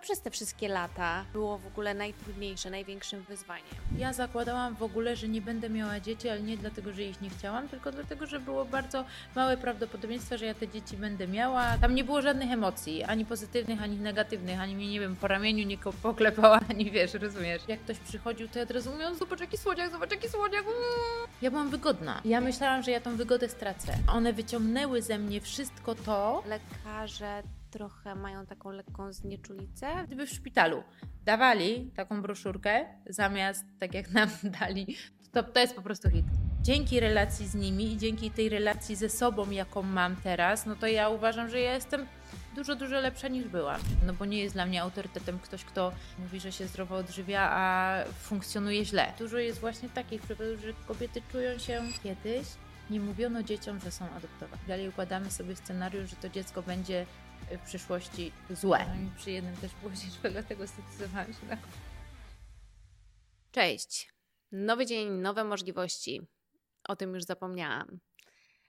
przez te wszystkie lata było w ogóle najtrudniejsze, największym wyzwaniem? Ja zakładałam w ogóle, że nie będę miała dzieci, ale nie dlatego, że ich nie chciałam, tylko dlatego, że było bardzo małe prawdopodobieństwo, że ja te dzieci będę miała. Tam nie było żadnych emocji, ani pozytywnych, ani negatywnych, ani mnie, nie wiem, po ramieniu nie poklepała, ani wiesz, rozumiesz. Jak ktoś przychodził, to ja od razu mówiłam, zobacz jaki słodziak, zobacz jaki słodziak. Mm. Ja byłam wygodna. Ja myślałam, że ja tą wygodę stracę. One wyciągnęły ze mnie wszystko to, Lekarze trochę mają taką lekką znieczulicę. Gdyby w szpitalu dawali taką broszurkę zamiast tak jak nam dali, to to jest po prostu hit. Dzięki relacji z nimi i dzięki tej relacji ze sobą, jaką mam teraz, no to ja uważam, że ja jestem dużo, dużo lepsza niż byłam. No bo nie jest dla mnie autorytetem ktoś, kto mówi, że się zdrowo odżywia, a funkcjonuje źle. Dużo jest właśnie takich przypadków, że kobiety czują się kiedyś nie mówiono dzieciom, że są adoptowane. Dalej układamy sobie scenariusz, że to dziecko będzie w przyszłości złe. No i przy jednym też było ciężko, dlatego zdecydowałam się na Cześć. Nowy dzień, nowe możliwości. O tym już zapomniałam.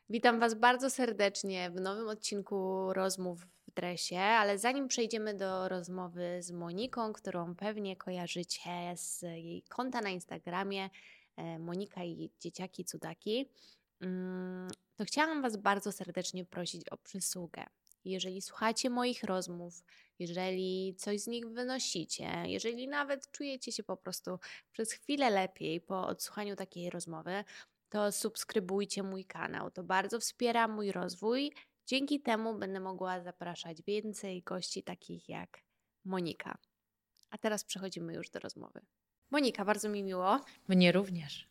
Witam Was bardzo serdecznie w nowym odcinku Rozmów w Dresie, ale zanim przejdziemy do rozmowy z Moniką, którą pewnie kojarzycie z jej konta na Instagramie, e, Monika i dzieciaki cudaki, mm, to chciałam Was bardzo serdecznie prosić o przysługę. Jeżeli słuchacie moich rozmów, jeżeli coś z nich wynosicie, jeżeli nawet czujecie się po prostu przez chwilę lepiej po odsłuchaniu takiej rozmowy, to subskrybujcie mój kanał. To bardzo wspiera mój rozwój. Dzięki temu będę mogła zapraszać więcej gości takich jak Monika. A teraz przechodzimy już do rozmowy. Monika, bardzo mi miło. Mnie również.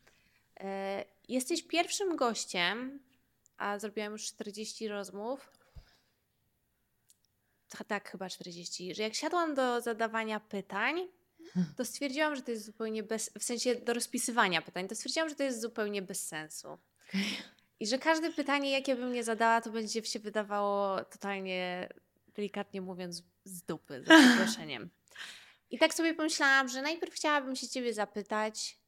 E, Jesteś pierwszym gościem, a zrobiłam już 40 rozmów. Ta- Tak, chyba 40. Że jak siadłam do zadawania pytań, to stwierdziłam, że to jest zupełnie bez. W sensie do rozpisywania pytań, to stwierdziłam, że to jest zupełnie bez sensu. I że każde pytanie, jakie bym nie zadała, to będzie się wydawało totalnie, delikatnie mówiąc, z dupy, za przeproszeniem. I tak sobie pomyślałam, że najpierw chciałabym się Ciebie zapytać,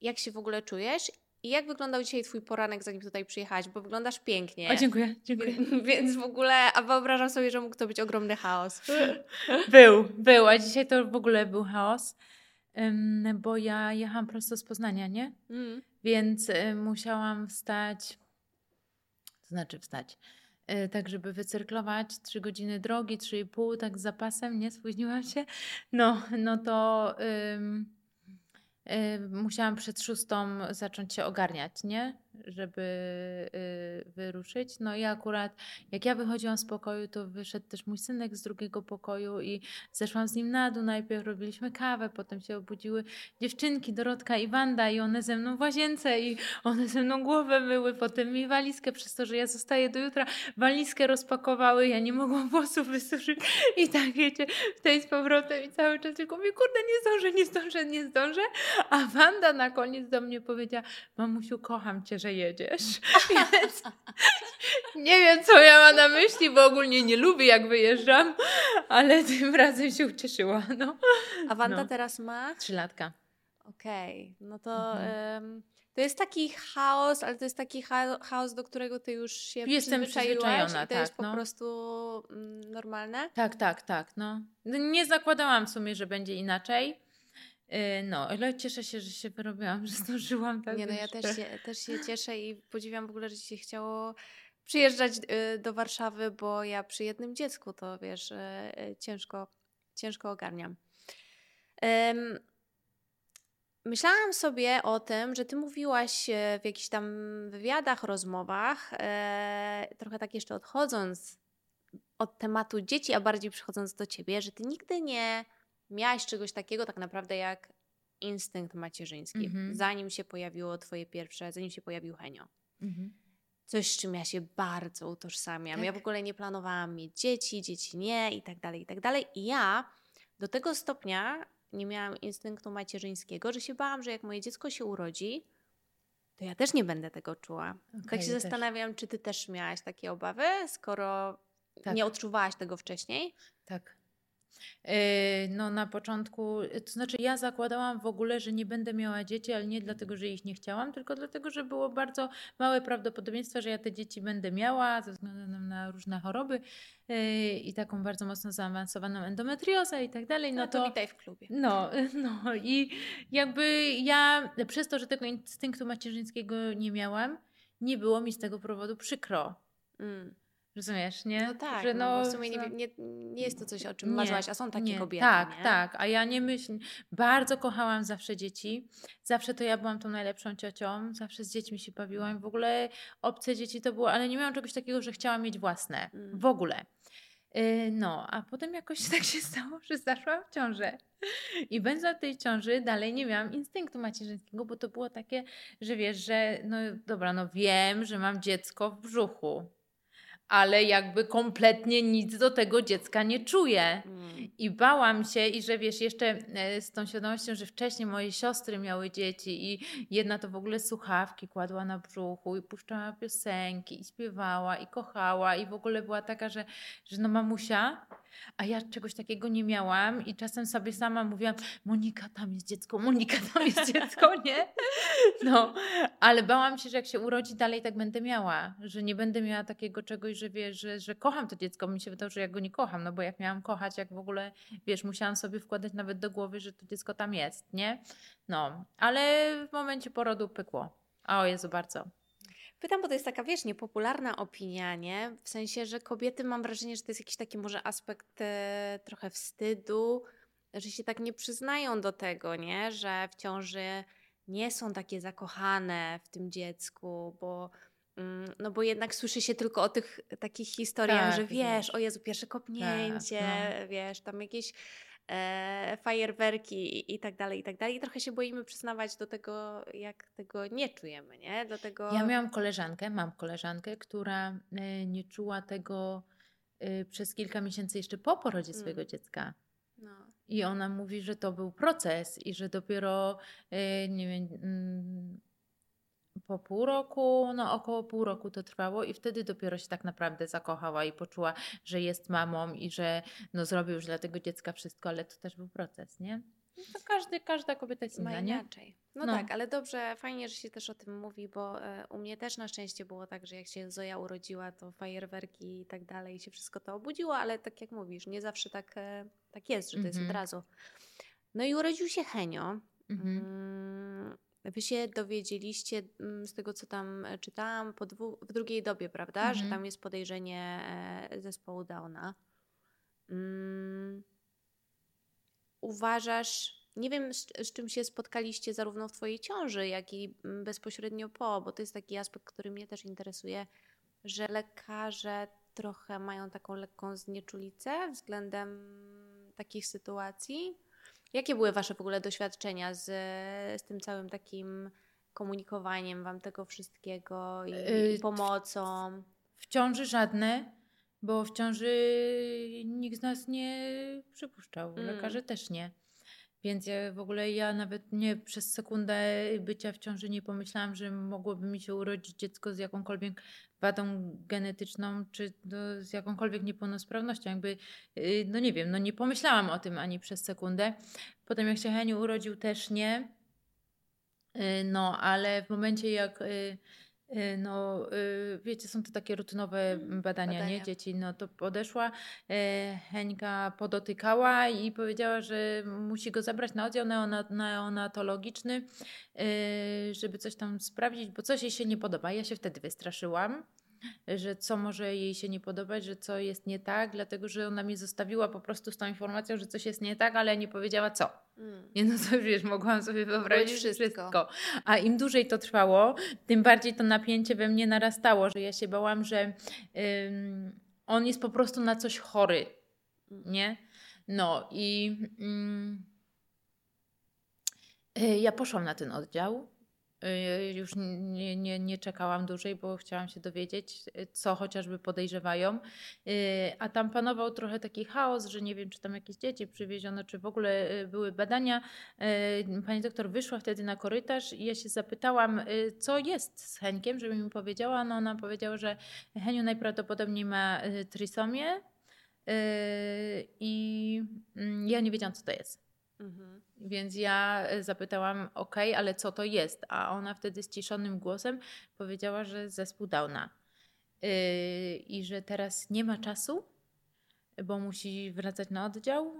jak się w ogóle czujesz i jak wyglądał dzisiaj Twój poranek, zanim tutaj przyjechałaś, bo wyglądasz pięknie. O, dziękuję, dziękuję. Więc w ogóle, a wyobrażam sobie, że mógł to być ogromny chaos. Był, był, a dzisiaj to w ogóle był chaos, bo ja jechałam prosto z Poznania, nie? Mm. Więc y, musiałam wstać, to znaczy wstać, y, tak żeby wycyrklować 3 godziny drogi, 3,5, tak z zapasem, nie spóźniłam się. No, no to ym, musiałam przed szóstą zacząć się ogarniać, nie? Żeby y, wyruszyć. No i akurat jak ja wychodziłam z pokoju, to wyszedł też mój synek z drugiego pokoju i zeszłam z nim na dół. Najpierw robiliśmy kawę, potem się obudziły dziewczynki, Dorotka i Wanda i one ze mną w łazience i one ze mną głowę myły, potem mi walizkę przez to, że ja zostaję do jutra, walizkę rozpakowały, ja nie mogłam włosów wysuszyć i tak wiecie, w tej z powrotem i cały czas tylko mówię, kurde, nie zdążę, nie zdążę, nie zdążę, a Wanda na koniec do mnie powiedziała, mamusiu, kocham cię, że jedziesz. Więc nie wiem, co miała na myśli, bo ogólnie nie lubię, jak wyjeżdżam, ale tym razem się ucieszyła, no. A Wanda No. teraz ma? Trzylatka. Okej, no to Mhm. em, to jest taki chaos, ale to jest taki cha- chaos, do którego ty już się Jestem przyzwyczaiłaś i to tak, jest po no. prostu mm, normalne. Tak, tak, tak. No. Nie zakładałam w sumie, że będzie inaczej. Yy, No, ale cieszę się, że się wyrobiłam, że zdążyłam tak. Nie no, ja też się, też się cieszę i podziwiam w ogóle, że ci się chciało przyjeżdżać y, do Warszawy, bo ja przy jednym dziecku to wiesz, y, y, ciężko, ciężko ogarniam. Myślałam sobie o tym, że ty mówiłaś w jakichś tam wywiadach, rozmowach, e, trochę tak jeszcze odchodząc od tematu dzieci, a bardziej przychodząc do ciebie, że ty nigdy nie miałaś czegoś takiego tak naprawdę jak instynkt macierzyński, Mhm. zanim się pojawiło twoje pierwsze, zanim się pojawił Henio. Mhm. Coś, z czym ja się bardzo utożsamiam. Ja w Tak. ogóle nie planowałam mieć dzieci, dzieci nie i tak dalej, i tak dalej. I ja do tego stopnia nie miałam instynktu macierzyńskiego, że się bałam, że jak moje dziecko się urodzi, to ja też nie będę tego czuła. tak Okej, się też. zastanawiam, czy ty też miałaś takie obawy, skoro Tak. nie odczuwałaś tego wcześniej? Tak. Yy, No na początku, to znaczy ja zakładałam w ogóle, że nie będę miała dzieci, ale nie dlatego, że ich nie chciałam, tylko dlatego, że było bardzo małe prawdopodobieństwo, że ja te dzieci będę miała ze względu na- na różne choroby yy, i taką bardzo mocno zaawansowaną endometriozę i tak dalej. No No to to witaj w klubie. no, no i jakby ja przez to, że tego instynktu macierzyńskiego nie miałam, nie było mi z tego powodu przykro. Mm. Rozumiesz, nie? No tak, Że no, bo w sumie nie, nie, nie jest to coś, o czym Nie, marzyłaś, a są takie nie, kobiety, Tak, nie? tak. A ja nie myślę. Bardzo kochałam zawsze dzieci. Zawsze to ja byłam tą najlepszą ciocią. Zawsze z dziećmi się bawiłam. W ogóle obce dzieci to było, ale nie miałam czegoś takiego, że chciałam mieć własne. Mm. W ogóle. Yy, No, a potem jakoś tak się stało, że zaszłam w ciążę. I będąc w tej ciąży, dalej nie miałam instynktu macierzyńskiego, bo to było takie, że wiesz, że no dobra, no wiem, że mam dziecko w brzuchu, ale jakby kompletnie nic do tego dziecka nie czuję. Mm. I bałam się, i że wiesz, jeszcze e, z tą świadomością, że wcześniej moje siostry miały dzieci i jedna to w ogóle słuchawki kładła na brzuchu i puszczała piosenki i śpiewała i kochała i w ogóle była taka, że, że no mamusia, a ja czegoś takiego nie miałam i czasem sobie sama mówiłam, Monika, tam jest dziecko, Monika, tam jest dziecko, nie? No, ale bałam się, że jak się urodzi, dalej tak będę miała, że nie będę miała takiego czegoś, że wiesz, że, że kocham to dziecko. Mi się wydało, że ja go nie kocham, no bo jak miałam kochać, jak w ogóle, wiesz, musiałam sobie wkładać nawet do głowy, że to dziecko tam jest, nie? No, ale w momencie porodu pykło. O Jezu, bardzo. Pytam, bo to jest taka, wiesz, niepopularna opinia, nie? W sensie, że kobiety, mam wrażenie, że to jest jakiś taki może aspekt e, trochę wstydu, że się tak nie przyznają do tego, nie? Że w ciąży nie są takie zakochane w tym dziecku, bo, mm, no bo jednak słyszy się tylko o tych takich historiach, Tak, że wiesz, o Jezu, pierwsze kopnięcie, no. wiesz, tam jakieś e, fajerwerki i, tak dalej, i tak dalej. I trochę się boimy przyznawać do tego, jak tego nie czujemy, nie? Do tego... Ja miałam koleżankę, mam koleżankę, która e, nie czuła tego e, przez kilka miesięcy jeszcze po porodzie swojego Mm. dziecka. No. I ona mówi, że to był proces i że dopiero, e, nie wiem, mm, po pół roku, no około pół roku to trwało i wtedy dopiero się tak naprawdę zakochała i poczuła, że jest mamą i że no zrobi już dla tego dziecka wszystko, ale to też był proces, nie? No to każdy, każda kobieta jest inna, nie? inaczej. No, No. tak, ale dobrze, fajnie, że się też o tym mówi, bo e, u mnie też na szczęście było tak, że jak się Zoja urodziła, to fajerwerki i tak dalej, się wszystko to obudziło, ale tak jak mówisz, nie zawsze tak, e, tak jest, że to jest od Mhm. razu. No i urodził się Henio. Mhm. Mm, Wy się dowiedzieliście mm, z tego, co tam e, czytałam, po dwu, w drugiej dobie, prawda? Że Mhm. tam jest podejrzenie e, zespołu Downa. Mm, uważasz, nie wiem z, z czym się spotkaliście zarówno w Twojej ciąży, jak i mm, bezpośrednio po, bo to jest taki aspekt, który mnie też interesuje, że lekarze trochę mają taką lekką znieczulicę względem takich sytuacji. Jakie były Wasze w ogóle doświadczenia z, z tym całym takim komunikowaniem Wam tego wszystkiego i, i Yy, pomocą? W ciąży żadne, bo w ciąży nikt z nas nie przypuszczał, Mm. lekarze też nie. Więc ja w ogóle ja nawet nie przez sekundę bycia w ciąży nie pomyślałam, że mogłoby mi się urodzić dziecko z jakąkolwiek wadą genetyczną, czy no, z jakąkolwiek niepełnosprawnością. Jakby, yy, no nie wiem, no nie pomyślałam o tym ani przez sekundę. Potem jak się Heniu urodził też nie. Yy, No, ale w momencie jak yy, no, yy, wiecie, są to takie rutynowe Mm, badania, nie? badania. Dzieci, no to podeszła, yy, Heńka podotykała i powiedziała, że musi go zabrać na oddział neona- neonatologiczny, yy, żeby coś tam sprawdzić, bo coś jej się nie podoba. Ja się wtedy wystraszyłam, że co może jej się nie podobać, że co jest nie tak, dlatego że ona mi zostawiła po prostu z tą informacją, że coś jest nie tak, ale nie powiedziała co. Mm. Nie no to wiesz, mogłam sobie wyobrazić wszystko. wszystko. A im dłużej to trwało, tym bardziej to napięcie we mnie narastało, że ja się bałam, że ym, on jest po prostu na coś chory, nie? No i ym, y, ja poszłam na ten oddział. Y, Już nie, nie, nie czekałam dłużej, bo chciałam się dowiedzieć, y, co chociażby podejrzewają. Y, A tam panował trochę taki chaos, że nie wiem, czy tam jakieś dzieci przywieziono, czy w ogóle były badania. Pani doktor wyszła wtedy na korytarz i ja się zapytałam, co jest z Henkiem, żeby mi powiedziała. No ona powiedziała, że Heniu najprawdopodobniej ma trisomię. I mm, ja nie wiedziałam, co to jest. Mhm. Więc ja zapytałam, ok, ale co to jest? A ona wtedy ciszonym głosem powiedziała, że zespół Downa. I że teraz nie ma czasu, bo musi wracać na oddział.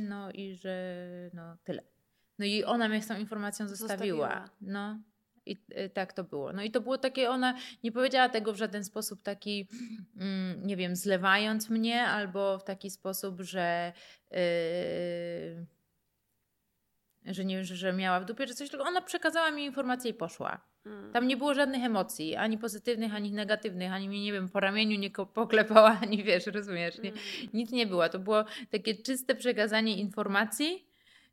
No i że no tyle. No i ona mnie z tą informacją zostawiła. zostawiła. No. I y, tak to było. No i to było takie, ona nie powiedziała tego w żaden sposób taki, mm, nie wiem, zlewając mnie, albo w taki sposób, że. Że nie że miała w dupie, czy coś, tylko ona przekazała mi informację i poszła. Hmm. Tam nie było żadnych emocji, ani pozytywnych, ani negatywnych, ani mnie, nie wiem, po ramieniu nie poklepała, ani wiesz, rozumiesz, nie? Hmm. Nic nie było. To było takie czyste przekazanie informacji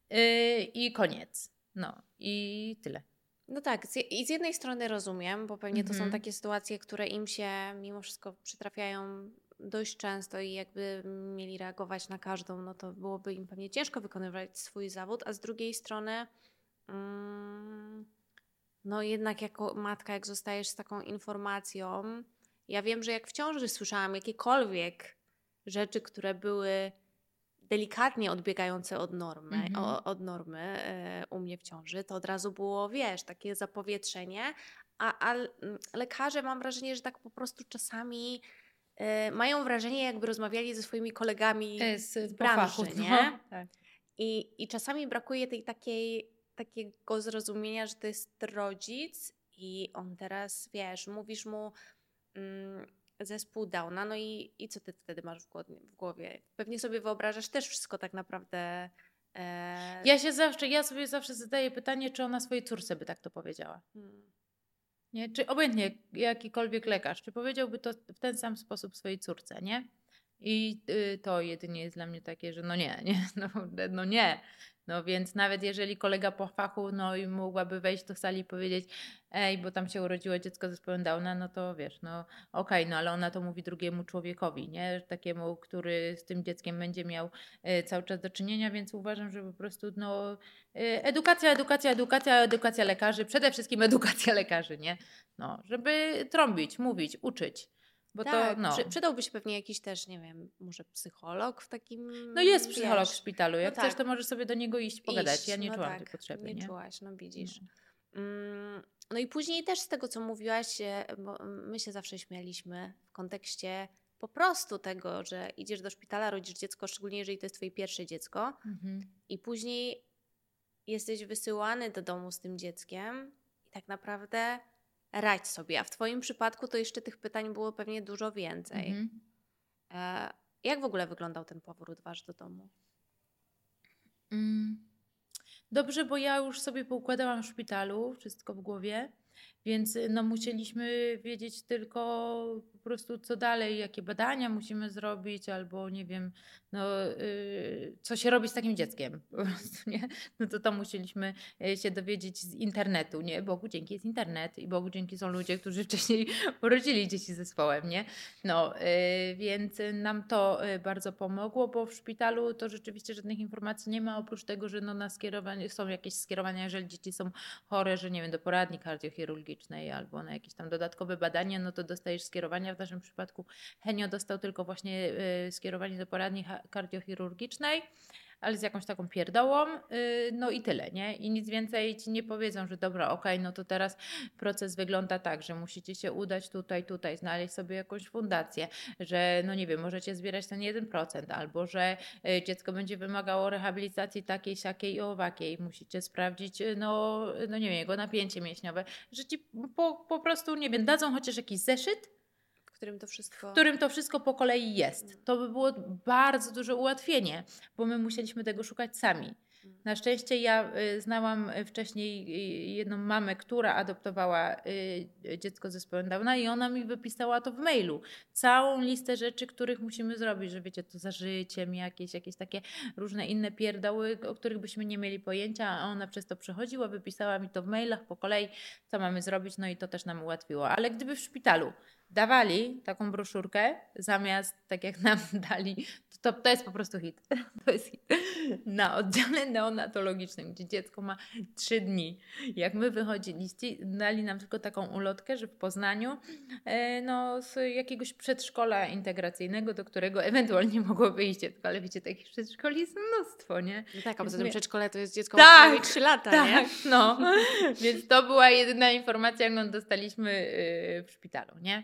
yy, i koniec. No i tyle. No tak, i z jednej strony rozumiem, bo pewnie to są mhm. takie sytuacje, które im się mimo wszystko przytrafiają dość często i jakby mieli reagować na każdą, no to byłoby im pewnie ciężko wykonywać swój zawód, a z drugiej strony, mm, no jednak jako matka, jak zostajesz z taką informacją, ja wiem, że jak w ciąży słyszałam jakiekolwiek rzeczy, które były delikatnie odbiegające od normy, mm -hmm. o, od normy e, u mnie w ciąży, to od razu było, wiesz, takie zapowietrzenie, a, a lekarze mam wrażenie, że tak po prostu czasami mają wrażenie, jakby rozmawiali ze swoimi kolegami e, z, z branży, fachu, nie? No, tak. I, I czasami brakuje tej takiej, takiego zrozumienia, że to jest rodzic i on teraz, wiesz, mówisz mu... Mm, zespół Downa, no i, i co ty wtedy masz w głowie, w głowie? Pewnie sobie wyobrażasz też wszystko tak naprawdę. E... Ja się zawsze, ja sobie zawsze zadaję pytanie, czy ona swojej córce by tak to powiedziała. Hmm. Nie? Czy obojętnie jakikolwiek lekarz, czy powiedziałby to w ten sam sposób swojej córce, nie? I y, to jedynie jest dla mnie takie, że no nie, nie, no, no nie. No więc nawet jeżeli kolega po fachu, no i mogłaby wejść do sali i powiedzieć, ej, bo tam się urodziło dziecko ze zespołem Downa, no to wiesz, no okej, okay, no ale ona to mówi drugiemu człowiekowi, nie? Takiemu, który z tym dzieckiem będzie miał y, cały czas do czynienia, więc uważam, że po prostu no y, edukacja, edukacja, edukacja, edukacja lekarzy, przede wszystkim edukacja lekarzy, nie? No, żeby trąbić, mówić, uczyć. Bo tak, to, no. Przy, przydałby się pewnie jakiś też, nie wiem, może psycholog w takim. No jest psycholog wiesz, w szpitalu. Jak no chcesz, tak. to możesz sobie do niego iść pogadać. Iść, ja nie no czułam tak, tej potrzeby. Nie, nie czułaś, no widzisz. No. Mm, no i później też z tego, co mówiłaś, e, bo my się zawsze śmialiśmy w kontekście po prostu tego, że idziesz do szpitala, rodzisz dziecko, szczególnie jeżeli to jest twoje pierwsze dziecko, mhm. i później jesteś wysyłany do domu z tym dzieckiem i tak naprawdę radź sobie. A w Twoim przypadku to jeszcze tych pytań było pewnie dużo więcej. Mhm. E, jak w ogóle wyglądał ten powrót Wasz do domu? Mm. Dobrze, bo ja już sobie poukładałam w szpitalu, wszystko w głowie. Więc no, musieliśmy wiedzieć tylko po prostu, co dalej, jakie badania musimy zrobić, albo nie wiem, no, yy, co się robi z takim dzieckiem. Po prostu, nie? No to to musieliśmy e, się dowiedzieć z internetu, nie? Bogu dzięki jest internet i Bogu dzięki są ludzie, którzy wcześniej urodzili dzieci zespołem, nie? No, yy, więc nam to bardzo pomogło, bo w szpitalu to rzeczywiście żadnych informacji nie ma, oprócz tego, że no, na skierowanie, są jakieś skierowania, jeżeli dzieci są chore, że nie wiem, do poradni albo na jakieś tam dodatkowe badania, no to dostajesz skierowania. W naszym przypadku Henio dostał tylko właśnie y, skierowanie do poradni kardiochirurgicznej ale z jakąś taką pierdołą, y, no i tyle, nie? I nic więcej ci nie powiedzą, że dobra, okej, okay, no to teraz proces wygląda tak, że musicie się udać tutaj, tutaj, znaleźć sobie jakąś fundację, że no nie wiem, możecie zbierać ten 1%, albo że y, dziecko będzie wymagało rehabilitacji takiej, siakiej i owakiej, musicie sprawdzić, y, no, no nie wiem, jego napięcie mięśniowe, że ci po, po prostu, nie wiem, dadzą chociaż jakiś zeszyt, którym to wszystko... W którym to wszystko po kolei jest. To by było bardzo duże ułatwienie, bo my musieliśmy tego szukać sami. Mm. Na szczęście ja y, znałam wcześniej y, jedną mamę, która adoptowała y, dziecko ze zespołem Downa i ona mi wypisała to w mailu. Całą listę rzeczy, których musimy zrobić, że wiecie, to za życiem, jakieś, jakieś takie różne inne pierdoły, o których byśmy nie mieli pojęcia, a ona przez to przechodziła, wypisała mi to w mailach po kolei, co mamy zrobić, no i to też nam ułatwiło. Ale gdyby w szpitalu dawali taką broszurkę, zamiast tak jak nam dali, to, to jest po prostu hit. To jest hit. na oddziale neonatologicznym, gdzie dziecko ma trzy dni. Jak my wychodziliście, dali nam tylko taką ulotkę, że w Poznaniu e, no, z jakiegoś przedszkola integracyjnego, do którego ewentualnie mogło iść dziecko, ale wiecie, takich przedszkoli jest mnóstwo, nie? No tak, a poza tym przedszkole to jest dziecko tak, ma 3 lata, tak, nie? no. Więc to była jedyna informacja, jaką dostaliśmy y, w szpitalu, nie?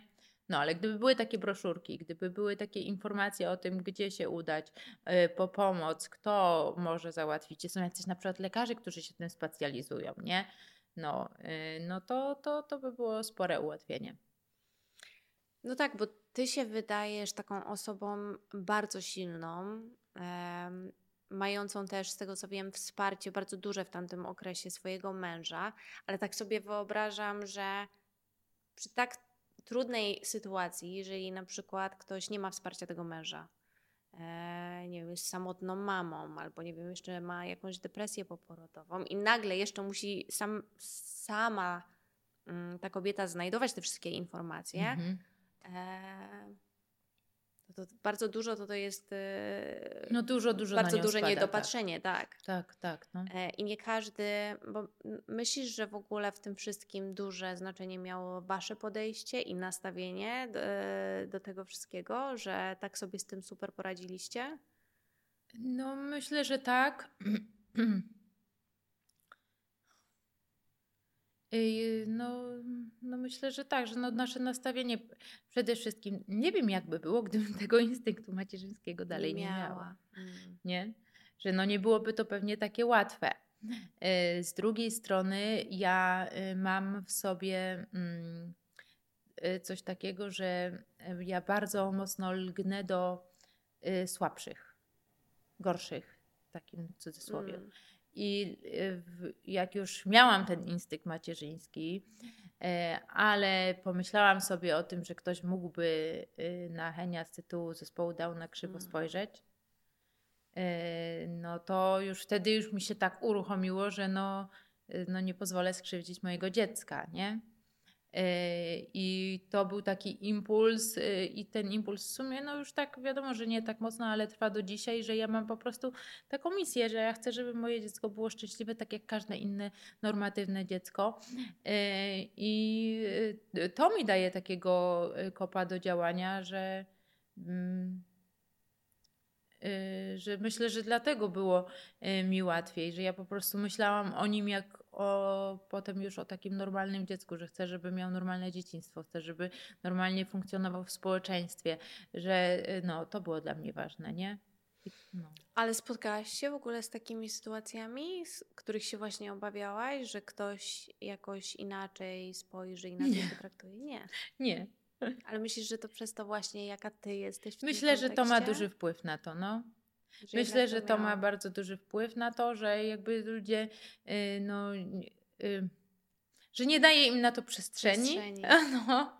No, ale gdyby były takie broszurki, gdyby były takie informacje o tym, gdzie się udać y, po pomoc, kto może załatwić, są jacyś na przykład lekarze, którzy się tym specjalizują, nie? No, y, no to, to, to by było spore ułatwienie. No tak, bo ty się wydajesz taką osobą bardzo silną, mającą też, z tego co wiem, wsparcie bardzo duże w tamtym okresie swojego męża, ale tak sobie wyobrażam, że przy tak trudnej sytuacji, jeżeli na przykład ktoś nie ma wsparcia tego męża, e, nie wiem, jest samotną mamą, albo nie wiem, jeszcze ma jakąś depresję poporodową i nagle jeszcze musi sam, sama mm, ta kobieta znajdować te wszystkie informacje, Mhm. e, to, bardzo dużo to, to jest e, No dużo, dużo bardzo duże spada, niedopatrzenie, tak. Tak, tak, no. E, I nie każdy, bo myślisz, że w ogóle w tym wszystkim duże znaczenie miało wasze podejście i nastawienie do, e, do tego wszystkiego, że tak sobie z tym super poradziliście? No, myślę, że tak. Ej, No, no myślę, że tak, że no nasze nastawienie przede wszystkim, nie wiem jakby było, gdybym tego instynktu macierzyńskiego dalej nie miała, Mm. nie? Że no nie byłoby to pewnie takie łatwe. E, Z drugiej strony ja e, mam w sobie mm, coś takiego, że ja bardzo mocno lgnę do słabszych, gorszych, w takim cudzysłowie. Mm. I w- jak już miałam ten instynkt macierzyński, e, ale pomyślałam sobie o tym, że ktoś mógłby y, na Henia z tytułu zespołu Downa krzywo Mm. spojrzeć, e, no to już wtedy już mi się tak uruchomiło, że no, no nie pozwolę skrzywdzić mojego dziecka, nie? E, I to był taki impuls, y, i ten impuls w sumie, no już tak wiadomo, że nie tak mocno, ale trwa do dzisiaj, że ja mam po prostu taką misję, że ja chcę, żeby moje dziecko było szczęśliwe, tak jak każde inne normatywne dziecko. E, I to mi daje takiego kopa do działania, że. mm, Że myślę, że dlatego było mi łatwiej, że ja po prostu myślałam o nim jak o potem już o takim normalnym dziecku, że chcę, żeby miał normalne dzieciństwo, chcę, żeby normalnie funkcjonował w społeczeństwie, że y, no, to było dla mnie ważne, nie? No. Ale spotkałaś się w ogóle z takimi sytuacjami, z których się właśnie obawiałaś, że ktoś jakoś inaczej spojrzy, inaczej Nie. potraktuje? Nie. Nie. Ale myślisz, że to przez to właśnie, jaka ty jesteś w tym Myślę, że to ma duży wpływ na to, no. Że Myślę, że to ma bardzo duży wpływ na to, że jakby ludzie, y, no, y, że nie daje im na to przestrzeni. Przestrzeni. No,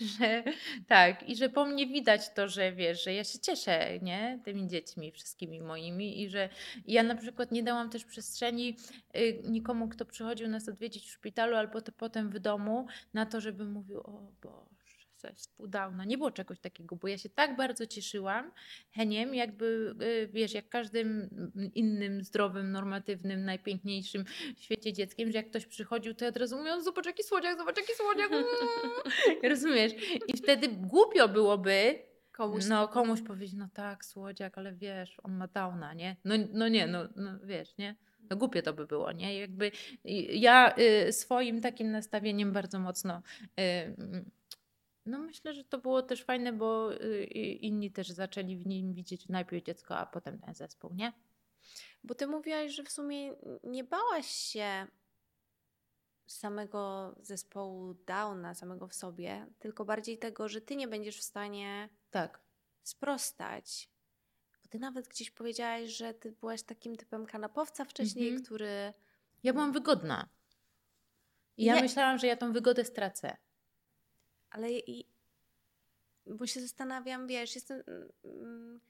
że tak, i że po mnie widać to, że wiesz, że ja się cieszę, nie, tymi dziećmi, wszystkimi moimi, i że ja na przykład nie dałam też przestrzeni y, nikomu, kto przychodził nas odwiedzić w szpitalu albo to potem w domu, na to, żeby mówił, o Boże, zespół Downa. Nie było czegoś takiego, bo ja się tak bardzo cieszyłam heniem, jakby, y, wiesz, jak każdym innym zdrowym, normatywnym, najpiękniejszym w świecie dzieckiem, że jak ktoś przychodził, to ja od razu mówiłam, zobacz jaki słodziak, zobacz jaki słodziak. mm. Rozumiesz? I wtedy głupio byłoby komuś. no, komuś powiedzieć, no tak, słodziak, ale wiesz, on ma downa, nie? No, no nie, no, no wiesz, nie? No głupie to by było, nie? Jakby ja y, swoim takim nastawieniem bardzo mocno y, no myślę, że to było też fajne, bo y, inni też zaczęli w nim widzieć najpierw dziecko, a potem ten zespół, nie? Bo ty mówiłaś, że w sumie nie bałaś się samego zespołu Downa, samego w sobie, tylko bardziej tego, że ty nie będziesz w stanie Tak. sprostać. Bo ty nawet gdzieś powiedziałaś, że ty byłaś takim typem kanapowca wcześniej, Mhm. który. Ja byłam wygodna. I ja Nie- myślałam, że ja tą wygodę stracę. Ale i. Bo się zastanawiam, wiesz, jestem. mm,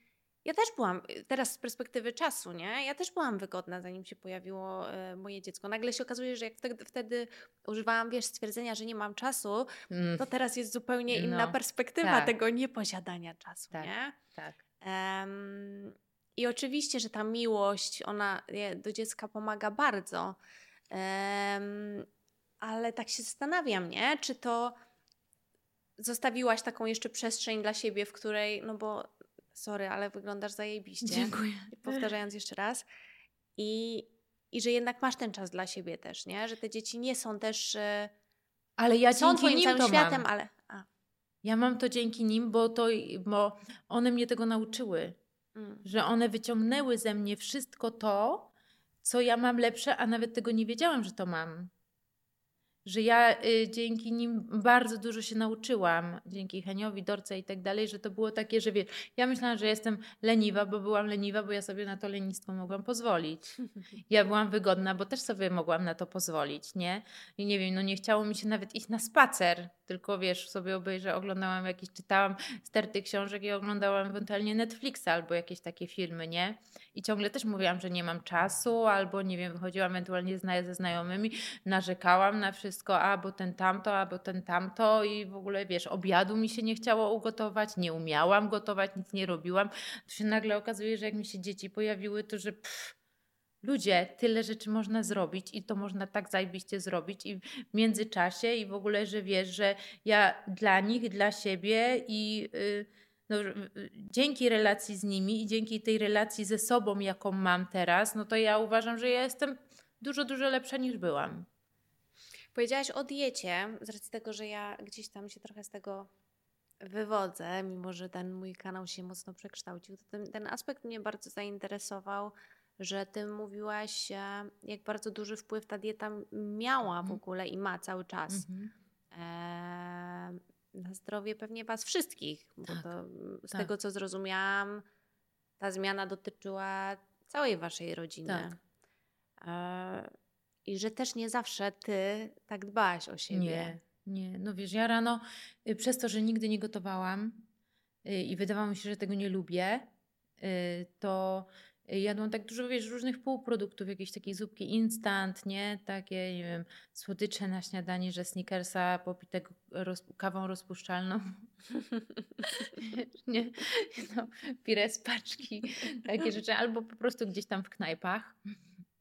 Ja też byłam, teraz z perspektywy czasu, nie? Ja też byłam wygodna, zanim się pojawiło e, moje dziecko. Nagle się okazuje, że jak wtedy, wtedy używałam, wiesz, stwierdzenia, że nie mam czasu, Mm, to teraz jest zupełnie inna No, perspektywa tak. tego nieposiadania czasu, Tak. nie? tak. Em, I oczywiście, że ta miłość, ona do dziecka pomaga bardzo. Um, ale tak się zastanawiam, nie? Czy to zostawiłaś taką jeszcze przestrzeń dla siebie, w której, no bo sorry, ale wyglądasz zajebiście. Dziękuję. Powtarzając jeszcze raz. I, I że jednak masz ten czas dla siebie też, nie? Że te dzieci nie są też... E, ale ja są twoim całym to światem, mam. ale... A. Ja mam to dzięki nim, bo, to, bo one mnie tego nauczyły. Mm. Że one wyciągnęły ze mnie wszystko to, co ja mam lepsze, a nawet tego nie wiedziałam, że to mam że ja y, dzięki nim bardzo dużo się nauczyłam, dzięki Heniowi, Dorce i tak dalej, że to było takie, że wiesz, ja myślałam, że jestem leniwa, bo byłam leniwa, bo ja sobie na to lenistwo mogłam pozwolić. Ja byłam wygodna, bo też sobie mogłam na to pozwolić, nie? I nie wiem, no nie chciało mi się nawet iść na spacer, tylko wiesz, sobie obejrzę, oglądałam jakieś, czytałam sterty książek i oglądałam ewentualnie Netflixa albo jakieś takie filmy, nie? I ciągle też mówiłam, że nie mam czasu, albo nie wiem, wychodziłam ewentualnie ze znajomymi, narzekałam na wszystko, albo ten tamto, albo ten tamto i w ogóle wiesz, obiadu mi się nie chciało ugotować, nie umiałam gotować, nic nie robiłam. To się nagle okazuje, że jak mi się dzieci pojawiły, to że pff, ludzie, tyle rzeczy można zrobić i to można tak zajebiście zrobić i w międzyczasie i w ogóle, że wiesz, że ja dla nich, dla siebie i yy, no, dzięki relacji z nimi i dzięki tej relacji ze sobą, jaką mam teraz, no to ja uważam, że ja jestem dużo, dużo lepsza niż byłam. Powiedziałaś o diecie, z racji tego, że ja gdzieś tam się trochę z tego wywodzę, mimo że ten mój kanał się mocno przekształcił, to ten, ten aspekt mnie bardzo zainteresował, że ty mówiłaś, e, jak bardzo duży wpływ ta dieta miała w mhm. ogóle i ma cały czas. Mhm. E na zdrowie pewnie Was wszystkich, bo tak, to z tak. tego co zrozumiałam, ta zmiana dotyczyła całej Waszej rodziny. Tak. E, I że też nie zawsze Ty tak dbałaś o siebie. Nie, nie. No wiesz, ja rano y, przez to, że nigdy nie gotowałam y, i wydawało mi się, że tego nie lubię, y, to jadłam tak dużo, wiesz, różnych półproduktów, jakieś takie zupki instant, nie? Takie, nie wiem, słodycze na śniadanie, że snickersa popitego roz, kawą rozpuszczalną. nie? No, pire z paczki, takie rzeczy. Albo po prostu gdzieś tam w knajpach.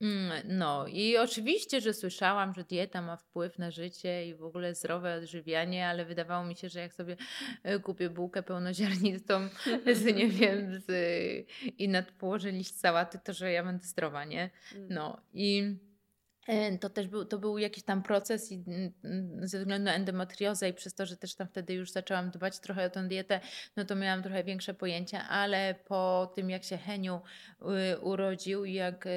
Mm, no i oczywiście, że słyszałam, że dieta ma wpływ na życie i w ogóle zdrowe odżywianie, ale wydawało mi się, że jak sobie e, kupię bułkę pełnoziarnistą z, nie wiem, z, i nad położę liść sałaty, to że ja będę zdrowa, nie? Mm. No i e, to też był, to był jakiś tam proces i ze względu na endometriozę i przez to, że też tam wtedy już zaczęłam dbać trochę o tę dietę, no to miałam trochę większe pojęcie, ale po tym jak się Heniu y, urodził i jak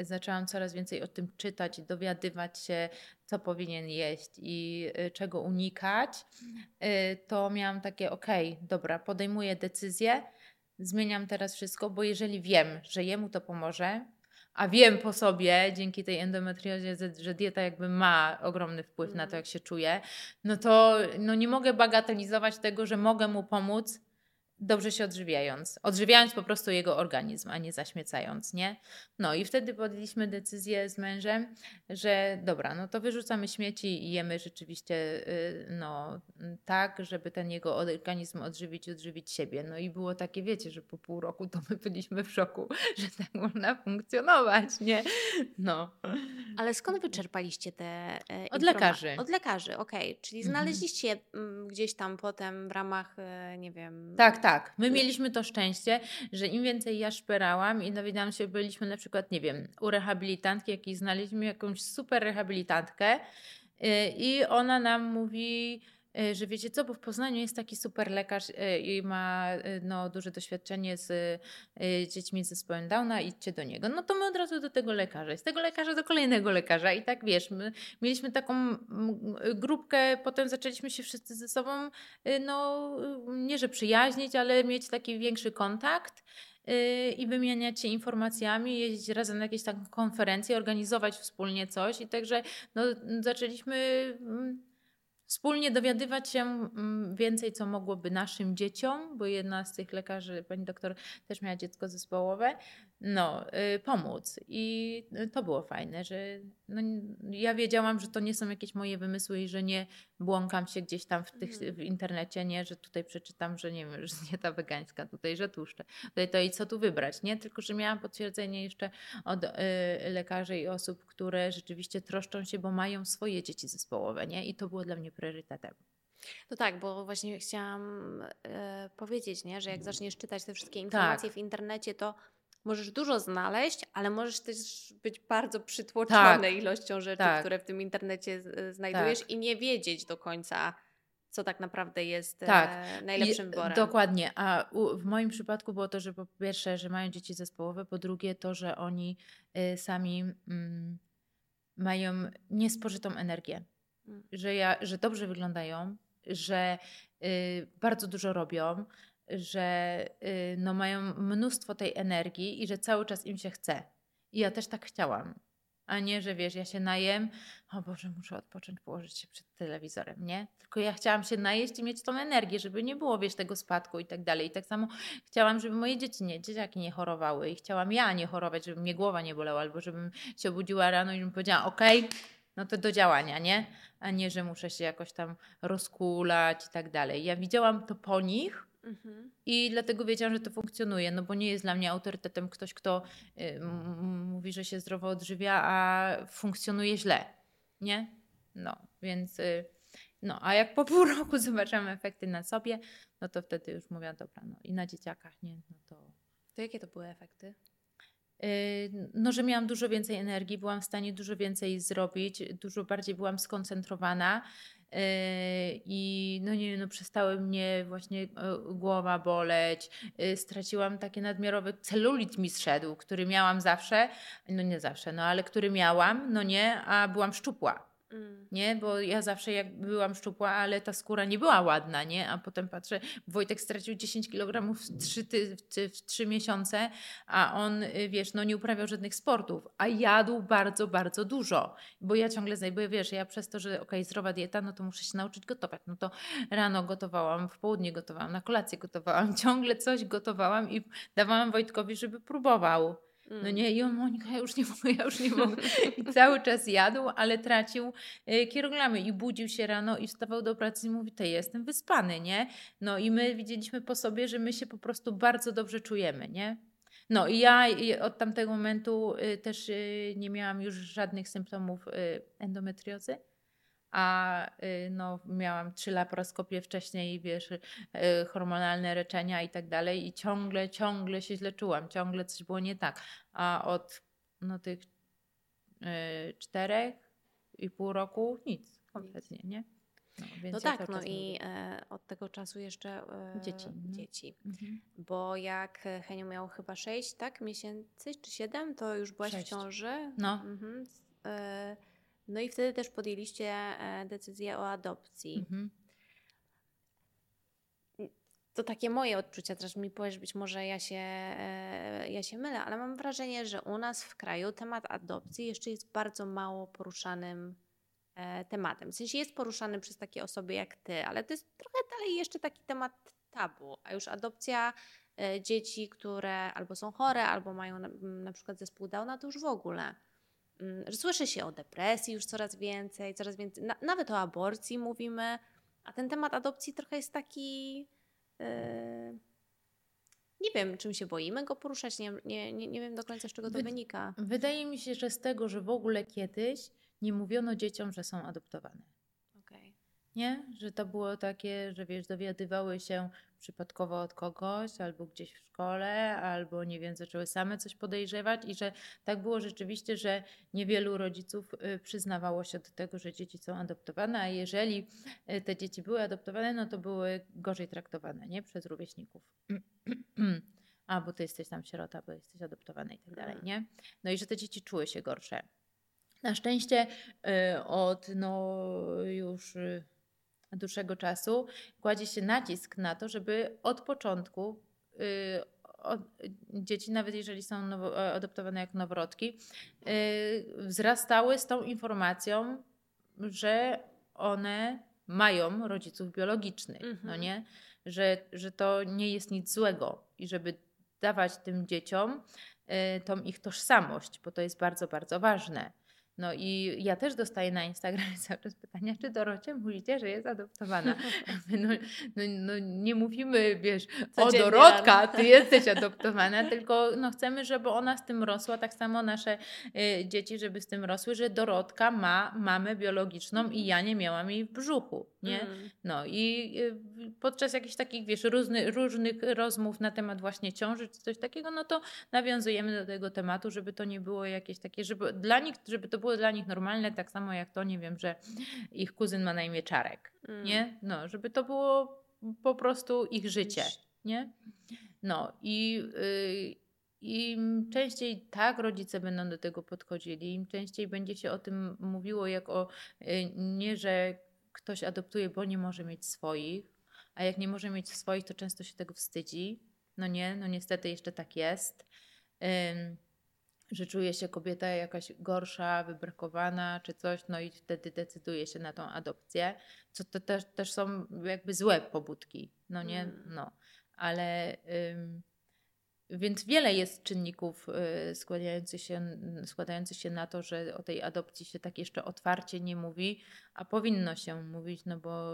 zaczęłam coraz więcej o tym czytać i dowiadywać się, co powinien jeść i y, czego unikać, y, to miałam takie, okej, okay, dobra, podejmuję decyzję, zmieniam teraz wszystko, bo jeżeli wiem, że jemu to pomoże, a wiem po sobie, dzięki tej endometriozie, że dieta jakby ma ogromny wpływ na to, mm. jak się czuję, no to no nie mogę bagatelizować tego, że mogę mu pomóc dobrze się odżywiając. Odżywiając po prostu jego organizm, a nie zaśmiecając, nie? No i wtedy podjęliśmy decyzję z mężem, że dobra, no to wyrzucamy śmieci i jemy rzeczywiście y, no tak, żeby ten jego organizm odżywić, odżywić siebie. No i było takie, wiecie, że po pół roku to my byliśmy w szoku, że tak można funkcjonować, nie? No. Ale skąd wyczerpaliście te e, Od lekarzy. Od lekarzy, okej. Okay. Czyli mhm. znaleźliście mhm. gdzieś tam potem w ramach, e, nie wiem... Tak, tak. My mieliśmy to szczęście, że im więcej ja szperałam i dowiedziałam się, byliśmy na przykład, nie wiem, u rehabilitantki jakiejś, znaleźliśmy jakąś super rehabilitantkę y, i ona nam mówi że wiecie co, bo w Poznaniu jest taki super lekarz e, i ma e, no, duże doświadczenie z dziećmi z zespołem Downa, idźcie do niego. No to my od razu do tego lekarza, z tego lekarza do kolejnego lekarza i tak wiesz, my mieliśmy taką grupkę, potem zaczęliśmy się wszyscy ze sobą, no nie że przyjaźnić, ale mieć taki większy kontakt i wymieniać się informacjami, jeździć razem na jakieś tam konferencje, organizować wspólnie coś i także no, zaczęliśmy wspólnie dowiadywać się mm, więcej, co mogłoby naszym dzieciom, bo jedna z tych lekarzy, pani doktor, też miała dziecko zespołowe, no, y, pomóc. I to było fajne, że no, ja wiedziałam, że to nie są jakieś moje wymysły i że nie błąkam się gdzieś tam w, tych, Mhm. w internecie, nie, że tutaj przeczytam, że nie wiem, że dieta wegańska, tutaj, że tłuszcze, tutaj to i co tu wybrać, nie? Tylko, że miałam potwierdzenie jeszcze od y, lekarzy i osób, które rzeczywiście troszczą się, bo mają swoje dzieci zespołowe, nie? I to było dla mnie priorytetem. No tak, bo właśnie chciałam e, powiedzieć, nie, że jak zaczniesz czytać te wszystkie informacje w internecie, to możesz dużo znaleźć, ale możesz też być bardzo przytłoczony Tak. ilością rzeczy, Tak. które w tym internecie z- znajdujesz Tak. i nie wiedzieć do końca, co tak naprawdę jest Tak. e, najlepszym I, wyborem. Dokładnie. A u, w moim przypadku było to, że po pierwsze, że mają dzieci zespołowe, po drugie to, że oni y, sami mm, mają niespożytą energię. Mm. Że, ja, że dobrze wyglądają, że y, bardzo dużo robią, że y, no, mają mnóstwo tej energii i że cały czas im się chce. I ja też tak chciałam. A nie, że wiesz, ja się najem, o Boże, muszę odpocząć, położyć się przed telewizorem, nie? Tylko ja chciałam się najeść i mieć tą energię, żeby nie było, wiesz, tego spadku i tak dalej. I tak samo chciałam, żeby moje dzieci nie, dzieciaki nie chorowały i chciałam ja nie chorować, żeby mnie głowa nie bolała, albo żebym się obudziła rano i bym powiedziała, okej, no to do działania, nie? A nie, że muszę się jakoś tam rozkulać i tak dalej. Ja widziałam to po nich, Mhm. i dlatego wiedziałam, że to funkcjonuje, no bo nie jest dla mnie autorytetem ktoś, kto y, mówi, że się zdrowo odżywia, a funkcjonuje źle, nie? No, więc y, no, a jak po pół roku zobaczyłam efekty na sobie, no to wtedy już mówię, dobra, no i na dzieciakach, nie? No to To jakie to były efekty? Y, no, że miałam dużo więcej energii, byłam w stanie dużo więcej zrobić, dużo bardziej byłam skoncentrowana y, i no nie no przestały mnie właśnie y, głowa boleć, y, straciłam taki nadmiarowy celulit mi zszedł, który miałam zawsze, no nie zawsze, no ale który miałam, no nie, a byłam szczupła. Mm. Nie, bo ja zawsze jak byłam szczupła, ale ta skóra nie była ładna, nie? A potem patrzę, Wojtek stracił 10 kg w 3, ty, w, w 3 miesiące, a on, y, wiesz, no nie uprawiał żadnych sportów, a jadł bardzo, bardzo dużo. Bo ja ciągle znajduję, wiesz, ja przez to, że okej, zdrowa dieta, no to muszę się nauczyć gotować. No to rano gotowałam, w południe gotowałam, na kolację gotowałam, ciągle coś gotowałam i dawałam Wojtkowi, żeby próbował. No Mm. nie, i on, Monika, ja już nie mogę, ja już nie mogę. I cały czas jadł, ale tracił y, kilogramy i budził się rano i wstawał do pracy i mówi, to jestem wyspany, nie? No i my widzieliśmy po sobie, że my się po prostu bardzo dobrze czujemy, nie? No i ja od tamtego momentu y, też y, nie miałam już żadnych symptomów endometriozy. A y, no, miałam trzy laparoskopie wcześniej, wiesz, y, hormonalne leczenia i tak dalej i ciągle, ciągle się źle czułam, ciągle coś było nie tak. A od no, tych y, czterech i pół roku nic, kompletnie, nie? No, No tak, no i e, od tego czasu jeszcze e, Dzieci, no. dzieci. Mhm. Bo jak Henio miał chyba 6, tak, miesięcy czy 7, to już byłaś w ciąży. No. Mhm. E, No i wtedy też podjęliście e, decyzję o adopcji. Mhm. To takie moje odczucia, też mi powiesz, być może ja się, e, ja się mylę, ale mam wrażenie, że u nas w kraju temat adopcji jeszcze jest bardzo mało poruszanym e, tematem. W sensie jest poruszany przez takie osoby jak ty, ale to jest trochę dalej jeszcze taki temat tabu, a już adopcja dzieci, które albo są chore, albo mają na, na przykład zespół Downa, to już w ogóle. Mm, Że słyszy się o depresji już coraz więcej, coraz więcej, na, nawet o aborcji mówimy, a ten temat adopcji trochę jest taki. Yy, nie wiem, czym się boimy go poruszać, nie, nie, nie, nie wiem do końca, z czego to Wy- wynika. Wydaje mi się, że z tego, że w ogóle kiedyś nie mówiono dzieciom, że są adoptowane. Nie? Że to było takie, że wiesz, dowiadywały się przypadkowo od kogoś, albo gdzieś w szkole, albo nie wiem, zaczęły same coś podejrzewać i że tak było rzeczywiście, że niewielu rodziców y, przyznawało się do tego, że dzieci są adoptowane, a jeżeli y, te dzieci były adoptowane, no to były gorzej traktowane, nie? Przez rówieśników. A, bo ty jesteś tam sierota, bo jesteś adoptowana i tak dalej, nie? No i że te dzieci czuły się gorsze. Na szczęście y, od no, już dłuższego czasu kładzie się nacisk na to, żeby od początku y, od, dzieci, nawet jeżeli są nowo, e, adoptowane jako noworodki, y, wzrastały z tą informacją, że one mają rodziców biologicznych, no Mhm. nie? Że, że to nie jest nic złego i żeby dawać tym dzieciom y, tą ich tożsamość, bo to jest bardzo, bardzo ważne. No i ja też dostaję na Instagramie cały czas pytania, czy Dorocie mówicie, że jest adoptowana. No, no, no nie mówimy, wiesz, Codziennie o Dorotka, ty jesteś adoptowana, tylko no, chcemy, żeby ona z tym rosła, tak samo nasze y, dzieci, żeby z tym rosły, że Dorotka ma mamę biologiczną i ja nie miałam jej w brzuchu, nie? Mm. No i y, podczas jakichś takich, wiesz, różny, różnych rozmów na temat właśnie ciąży czy coś takiego, no to nawiązujemy do tego tematu, żeby to nie było jakieś takie, żeby dla nich, żeby to było dla nich normalne, tak samo jak to, nie wiem, że ich kuzyn ma na imię Czarek, Mm. nie? No, żeby to było po prostu ich życie, nie? No i y, im częściej tak rodzice będą do tego podchodzili, im częściej będzie się o tym mówiło, jak o y, nie, że ktoś adoptuje, bo nie może mieć swoich, a jak nie może mieć swoich, to często się tego wstydzi. No nie, no niestety jeszcze tak jest. Ym, że czuje się kobieta jakaś gorsza, wybrakowana czy coś, no i wtedy decyduje się na tą adopcję, co to też, też są jakby złe pobudki, no nie, Mm. no, ale ym, więc wiele jest czynników y, składających się, składających się na to, że o tej adopcji się tak jeszcze otwarcie nie mówi, a powinno się mówić, no bo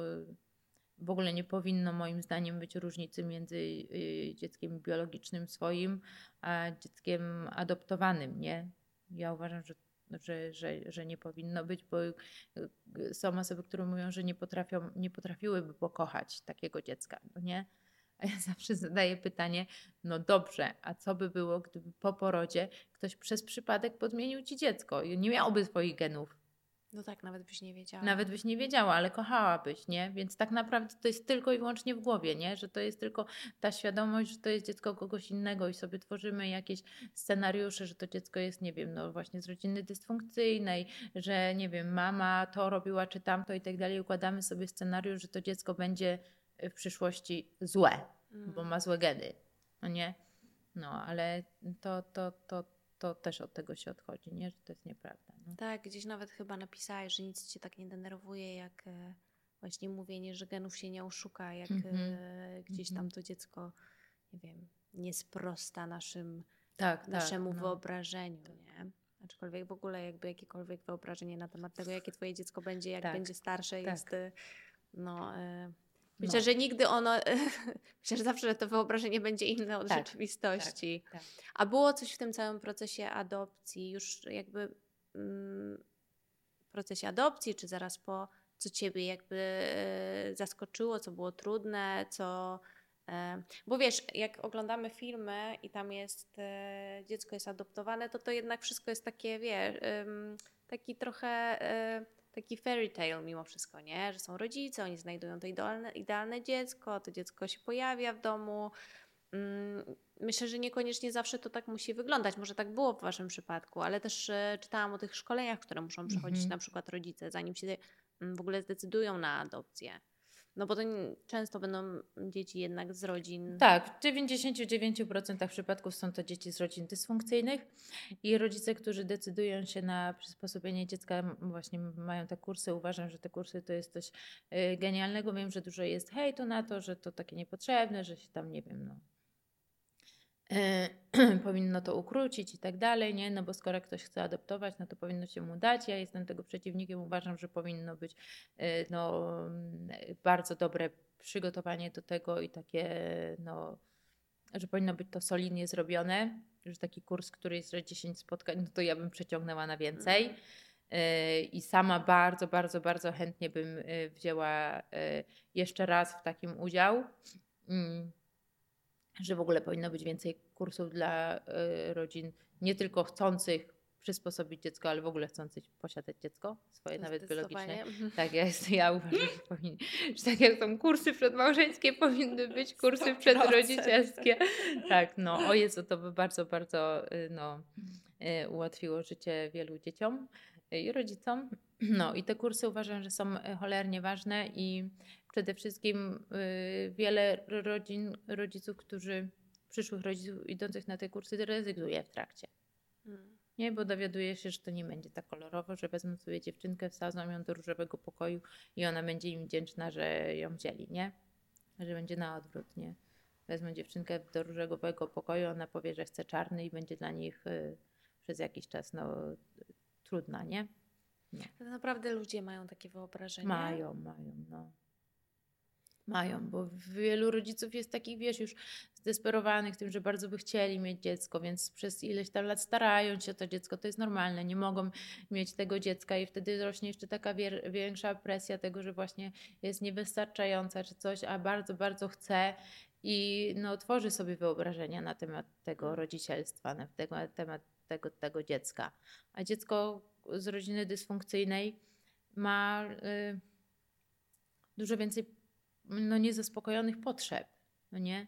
w ogóle nie powinno moim zdaniem być różnicy między y, dzieckiem biologicznym swoim, a dzieckiem adoptowanym, nie? Ja uważam, że, że, że, że nie powinno być, bo y, są osoby, które mówią, że nie, potrafią, nie potrafiłyby pokochać takiego dziecka, no nie? A ja zawsze zadaję pytanie, no dobrze, a co by było, gdyby po porodzie ktoś przez przypadek podmienił ci dziecko i nie miałby swoich genów? No tak, nawet byś nie wiedziała. Nawet byś nie wiedziała, ale kochałabyś, nie? Więc tak naprawdę to jest tylko i wyłącznie w głowie, nie? Że to jest tylko ta świadomość, że to jest dziecko kogoś innego i sobie tworzymy jakieś scenariusze, że to dziecko jest, nie wiem, no właśnie z rodziny dysfunkcyjnej, że nie wiem, mama to robiła czy tamto i tak dalej. Układamy sobie scenariusz, że to dziecko będzie w przyszłości złe, Mm. bo ma złe geny, no nie? No, ale to, to, to, to też od tego się odchodzi, nie? Że to jest nieprawda. No. Tak, gdzieś nawet chyba napisałeś, że nic cię tak nie denerwuje, jak e, właśnie mówienie, że genów się nie oszuka, jak Mhm. e, gdzieś tam Mhm. to dziecko, nie wiem, nie sprosta naszym, Tak, naszemu tak, no. wyobrażeniu, nie? Aczkolwiek w ogóle jakby jakiekolwiek wyobrażenie na temat tego, jakie twoje dziecko będzie, jak Tak, będzie starsze, tak. jest e, no... Myślę, No. że nigdy ono, myślę, że zawsze to wyobrażenie będzie inne od Tak, rzeczywistości. tak. A było coś w tym całym procesie adopcji, już jakby mm, procesie adopcji, czy zaraz po, co ciebie jakby e, zaskoczyło, co było trudne, co. E, bo wiesz, jak oglądamy filmy i tam jest e, dziecko jest adoptowane, to to jednak wszystko jest takie, wiesz, em, taki trochę taki fairy tale mimo wszystko, nie? Że są rodzice, oni znajdują to idealne, idealne dziecko, to dziecko się pojawia w domu. Mm, Myślę, że niekoniecznie zawsze to tak musi wyglądać. Może tak było w Waszym przypadku, ale też e, czytałam o tych szkoleniach, które muszą przechodzić Mhm. na przykład rodzice, zanim się mm, w ogóle zdecydują na adopcję. No bo to często będą dzieci jednak z rodzin. Tak, w 99% przypadków są to dzieci z rodzin dysfunkcyjnych i rodzice, którzy decydują się na przysposobienie dziecka, właśnie mają te kursy. Uważam, że te kursy to jest coś y, genialnego. Wiem, że dużo jest hejtu na to, że to takie niepotrzebne, że się tam, nie wiem, no, powinno to ukrócić i tak dalej, nie? No bo skoro ktoś chce adoptować, no to powinno się mu dać. Ja jestem tego przeciwnikiem, uważam, że powinno być y, no, mm, bardzo dobre przygotowanie do tego i takie, no, że powinno być to solidnie zrobione, że taki kurs, który jest że 10 spotkań, no to ja bym przeciągnęła na więcej. Mhm. Y, I sama bardzo, bardzo, bardzo chętnie bym wzięła jeszcze raz w takim udział. Że w ogóle powinno być więcej kursów dla y, rodzin, nie tylko chcących przysposobić dziecko, ale w ogóle chcących posiadać dziecko, swoje nawet biologiczne. Mhm. Tak, ja, jest, ja uważam, że, powinni, że tak jak są kursy przedmałżeńskie, powinny być kursy 100%. przedrodzicielskie. Tak, no o Jezu, to by bardzo, bardzo y, no, y, ułatwiło życie wielu dzieciom i rodzicom. No i te kursy uważam, że są cholernie ważne i przede wszystkim y, wiele rodzin, rodziców, którzy, przyszłych rodziców idących na te kursy rezygnuje w trakcie. Mm. Nie, bo dowiaduje się, że to nie będzie tak kolorowo, że wezmą sobie dziewczynkę, wsadzą ją do różowego pokoju i ona będzie im wdzięczna, że ją wzięli, nie? Że będzie na odwrót, nie? wezmą dziewczynkę do różowego pokoju, ona powie, że chce czarny i będzie dla nich y, przez jakiś czas no, trudna, nie? To naprawdę ludzie mają takie wyobrażenie. Mają, mają, no. Mają, bo wielu rodziców jest takich, wiesz, już zdesperowanych tym, że bardzo by chcieli mieć dziecko, więc przez ileś tam lat starają się o to dziecko, to jest normalne, nie mogą mieć tego dziecka i wtedy rośnie jeszcze taka większa presja tego, że właśnie jest niewystarczająca czy coś, a bardzo, bardzo chce i no, tworzy sobie wyobrażenia na temat tego rodzicielstwa, na temat tego, tego dziecka. A dziecko z rodziny dysfunkcyjnej ma y, dużo więcej no, niezaspokojonych potrzeb, no nie?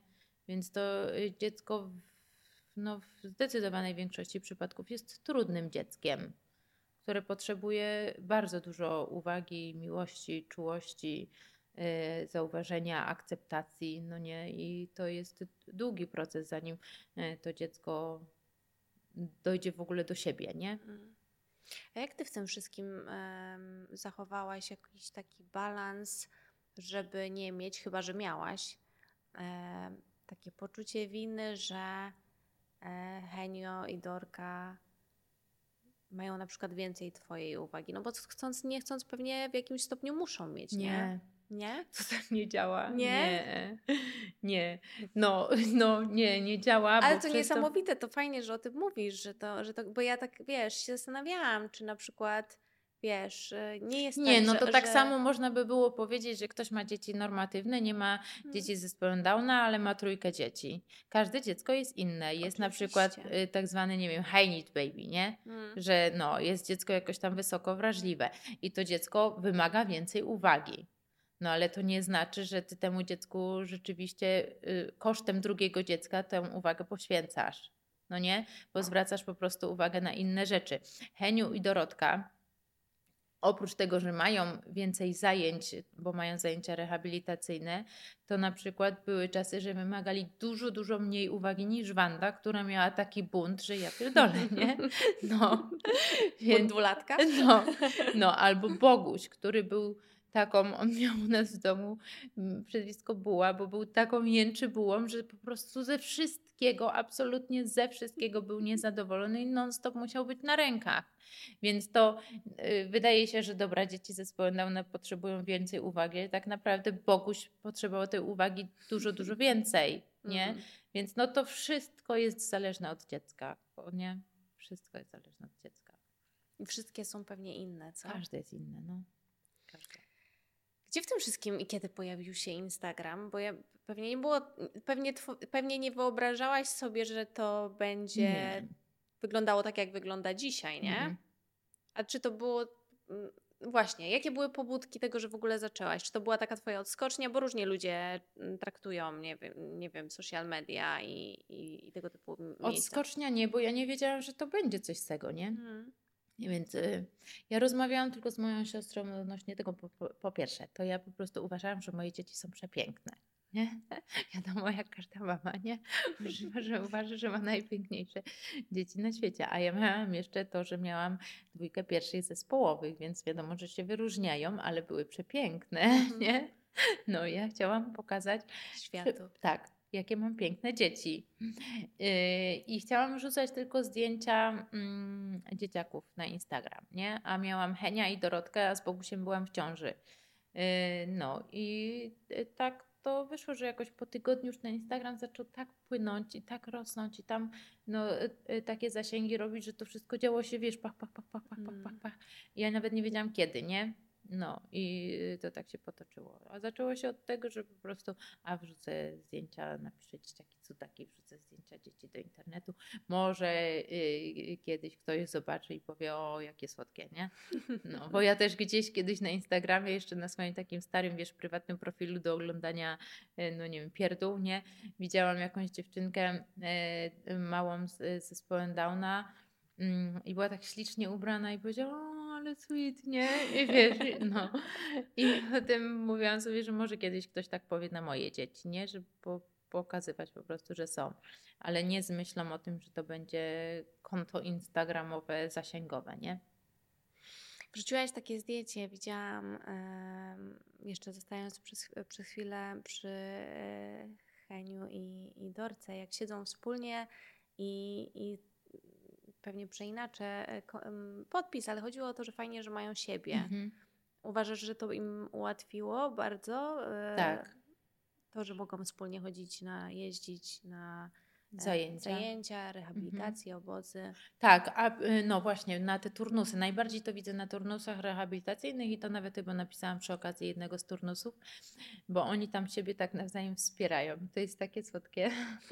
Więc to y, dziecko w, no, w zdecydowanej większości przypadków jest trudnym dzieckiem, które potrzebuje bardzo dużo uwagi, miłości, czułości, y, zauważenia, akceptacji, no nie? I to jest długi proces, zanim y, to dziecko dojdzie w ogóle do siebie, nie? Mm. A jak ty w tym wszystkim zachowałaś jakiś taki balans, żeby nie mieć, chyba że miałaś, em, takie poczucie winy, że e, Henio i Dorka mają na przykład więcej twojej uwagi? No bo chcąc, nie chcąc, pewnie w jakimś stopniu muszą mieć, nie? Nie, Nie? to tak nie działa. Nie? Nie. nie. No, no, nie, nie działa. Ale to niesamowite, to fajnie, że o tym mówisz, że to, że to, bo ja tak, wiesz, się zastanawiałam, czy na przykład, wiesz, y, nie jest Nie, tak, no że, to tak że... samo można by było powiedzieć, że ktoś ma dzieci normatywne, nie ma Mhm. dzieci z zespołem Downa, ale ma trójkę dzieci. Każde dziecko jest inne. Jest na przykład Oczywiście. y, tak zwany, nie wiem, high need baby, nie? Mm. Że no, jest dziecko jakoś tam wysoko wrażliwe i to dziecko wymaga więcej uwagi. No ale to nie znaczy, że ty temu dziecku rzeczywiście y, kosztem drugiego dziecka tę uwagę poświęcasz. No nie? Bo zwracasz po prostu uwagę na inne rzeczy. Heniu i Dorotka, oprócz tego, że mają więcej zajęć, bo mają zajęcia rehabilitacyjne, to na przykład były czasy, że wymagali dużo, dużo mniej uwagi niż Wanda, która miała taki bunt, że ja pierdolę, nie? No. Więc... dwulatka? No, no, albo Boguś, który był taką, on miał u nas w domu mm, przezwisko Buła, bo był taką jęczy bułą, że po prostu ze wszystkiego, absolutnie ze wszystkiego był niezadowolony i non-stop musiał być na rękach. Więc to y, wydaje się, że dobra, dzieci ze zespołem Downa potrzebują więcej uwagi, ale tak naprawdę Boguś potrzebował tej uwagi dużo, dużo więcej, nie? Mhm. Więc no to wszystko jest zależne od dziecka, nie? Wszystko jest zależne od dziecka. I wszystkie są pewnie inne, co? Każde jest inne, no. Każde. Gdzie w tym wszystkim i kiedy pojawił się Instagram? Bo ja pewnie nie było, pewnie, pewnie nie wyobrażałaś sobie, że to będzie Nie. wyglądało tak, jak wygląda dzisiaj, nie? Mhm. A czy to było. mm, Właśnie, jakie były pobudki tego, że w ogóle zaczęłaś? Czy to była taka twoja odskocznia? Bo różnie ludzie mm, traktują, nie wiem, nie wiem social media i, i, i tego typu miejsca. Odskocznia nie, bo ja nie wiedziałam, że to będzie coś z tego, nie? Mhm. Nie, Więc y, ja rozmawiałam tylko z moją siostrą odnośnie tego. Po, po, po pierwsze, to ja po prostu uważałam, że moje dzieci są przepiękne. Nie? Wiadomo, jak każda mama, nie? Używa, że uważa, że ma najpiękniejsze dzieci na świecie. A ja miałam jeszcze to, że miałam dwójkę pierwszych zespołowych, więc wiadomo, że się wyróżniają, ale były przepiękne, nie? No ja chciałam pokazać Światu. Tak, jakie mam piękne dzieci. Yy, I chciałam rzucać tylko zdjęcia mm, dzieciaków na Instagram, nie? A miałam Henia i Dorotkę, a z Bogusiem byłam w ciąży. Yy, No i y, tak to wyszło, że jakoś po tygodniu już ten Instagram zaczął tak płynąć i tak rosnąć i tam no, y, y, takie zasięgi robić, że to wszystko działo się, wiesz, pach, pach, pach, pach, pach, pach, pach, Mm. pach. Ja nawet nie wiedziałam kiedy, nie? No i y, to tak się potoczyło. A zaczęło się od tego, że po prostu a wrzucę zdjęcia, napiszę dzieciaki cudaki, wrzucę zdjęcia dzieci do internetu. Może y, kiedyś ktoś zobaczy i powie, o jakie słodkie, nie? No, bo ja też gdzieś kiedyś na Instagramie, jeszcze na swoim takim starym, wiesz, prywatnym profilu do oglądania, y, no nie wiem, pierdół, nie? Widziałam jakąś dziewczynkę y, małą z, z zespołem Downa mm, i była tak ślicznie ubrana i powiedziała, ale sweet, nie? I wiesz, no. I potem mówiłam sobie, że może kiedyś ktoś tak powie na moje dzieci, nie? Żeby po, pokazywać po prostu, że są. Ale nie z myślą o tym, że to będzie konto instagramowe, zasięgowe, nie? Wrzuciłaś takie zdjęcie, widziałam jeszcze zostając przez, przez chwilę przy e, Heniu i, i Dorce, jak siedzą wspólnie i, i pewnie przeinaczę e, podpis, ale chodziło o to, że fajnie, że mają siebie. Mhm. Uważasz, że to im ułatwiło bardzo? e, Tak. To, że mogą wspólnie chodzić na, jeździć na Zajęcia. zajęcia rehabilitacje, obozy. Tak, a y, no właśnie, na te turnusy. Najbardziej to widzę na turnusach rehabilitacyjnych i to nawet chyba napisałam przy okazji jednego z turnusów, bo oni tam siebie tak nawzajem wspierają. To jest takie słodkie,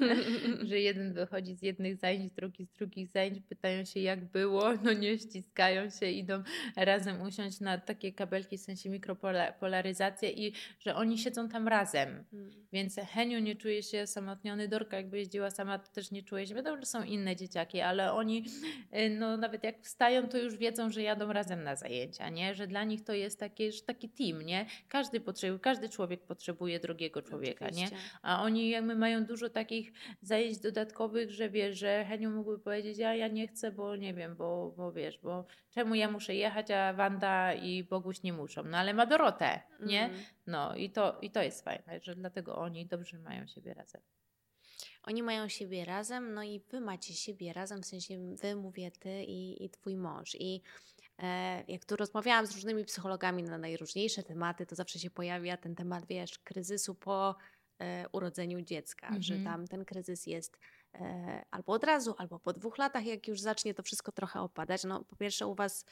że jeden wychodzi z jednych zajęć, drugi z drugich zajęć, pytają się jak było, no nie ściskają się, idą razem usiąść na takie kabelki, w sensie mikropolaryzację i że oni siedzą tam razem. Mm. Więc Heniu nie czuje się osamotniony, Dorka jakby jeździła sama, to też nie czuje się. Wiadomo, że są inne dzieciaki, ale oni y, no nawet jak wstają, to już wiedzą, że jadą razem na zajęcia, nie? Że dla nich to jest takie, że taki team, nie? Każdy potrzebuje, każdy człowiek potrzebuje drugiego człowieka, nie? A oni jakby mają dużo takich zajęć dodatkowych, że wiesz, że Heniu mógłby powiedzieć, a ja nie chcę, bo nie wiem, bo, bo wiesz, bo czemu ja muszę jechać, a Wanda i Boguś nie muszą. No ale ma Dorotę, nie? Mm. No i to, i to jest fajne, że dlatego oni dobrze mają siebie razem. Oni mają siebie razem, no i wy macie siebie razem, w sensie wy, mówię ty i, i twój mąż. I e, jak tu rozmawiałam z różnymi psychologami na najróżniejsze tematy, to zawsze się pojawia ten temat, wiesz, kryzysu po e, urodzeniu dziecka, że Mhm. tam ten kryzys jest e, albo od razu, albo po dwóch latach, jak już zacznie to wszystko trochę opadać. No po pierwsze u was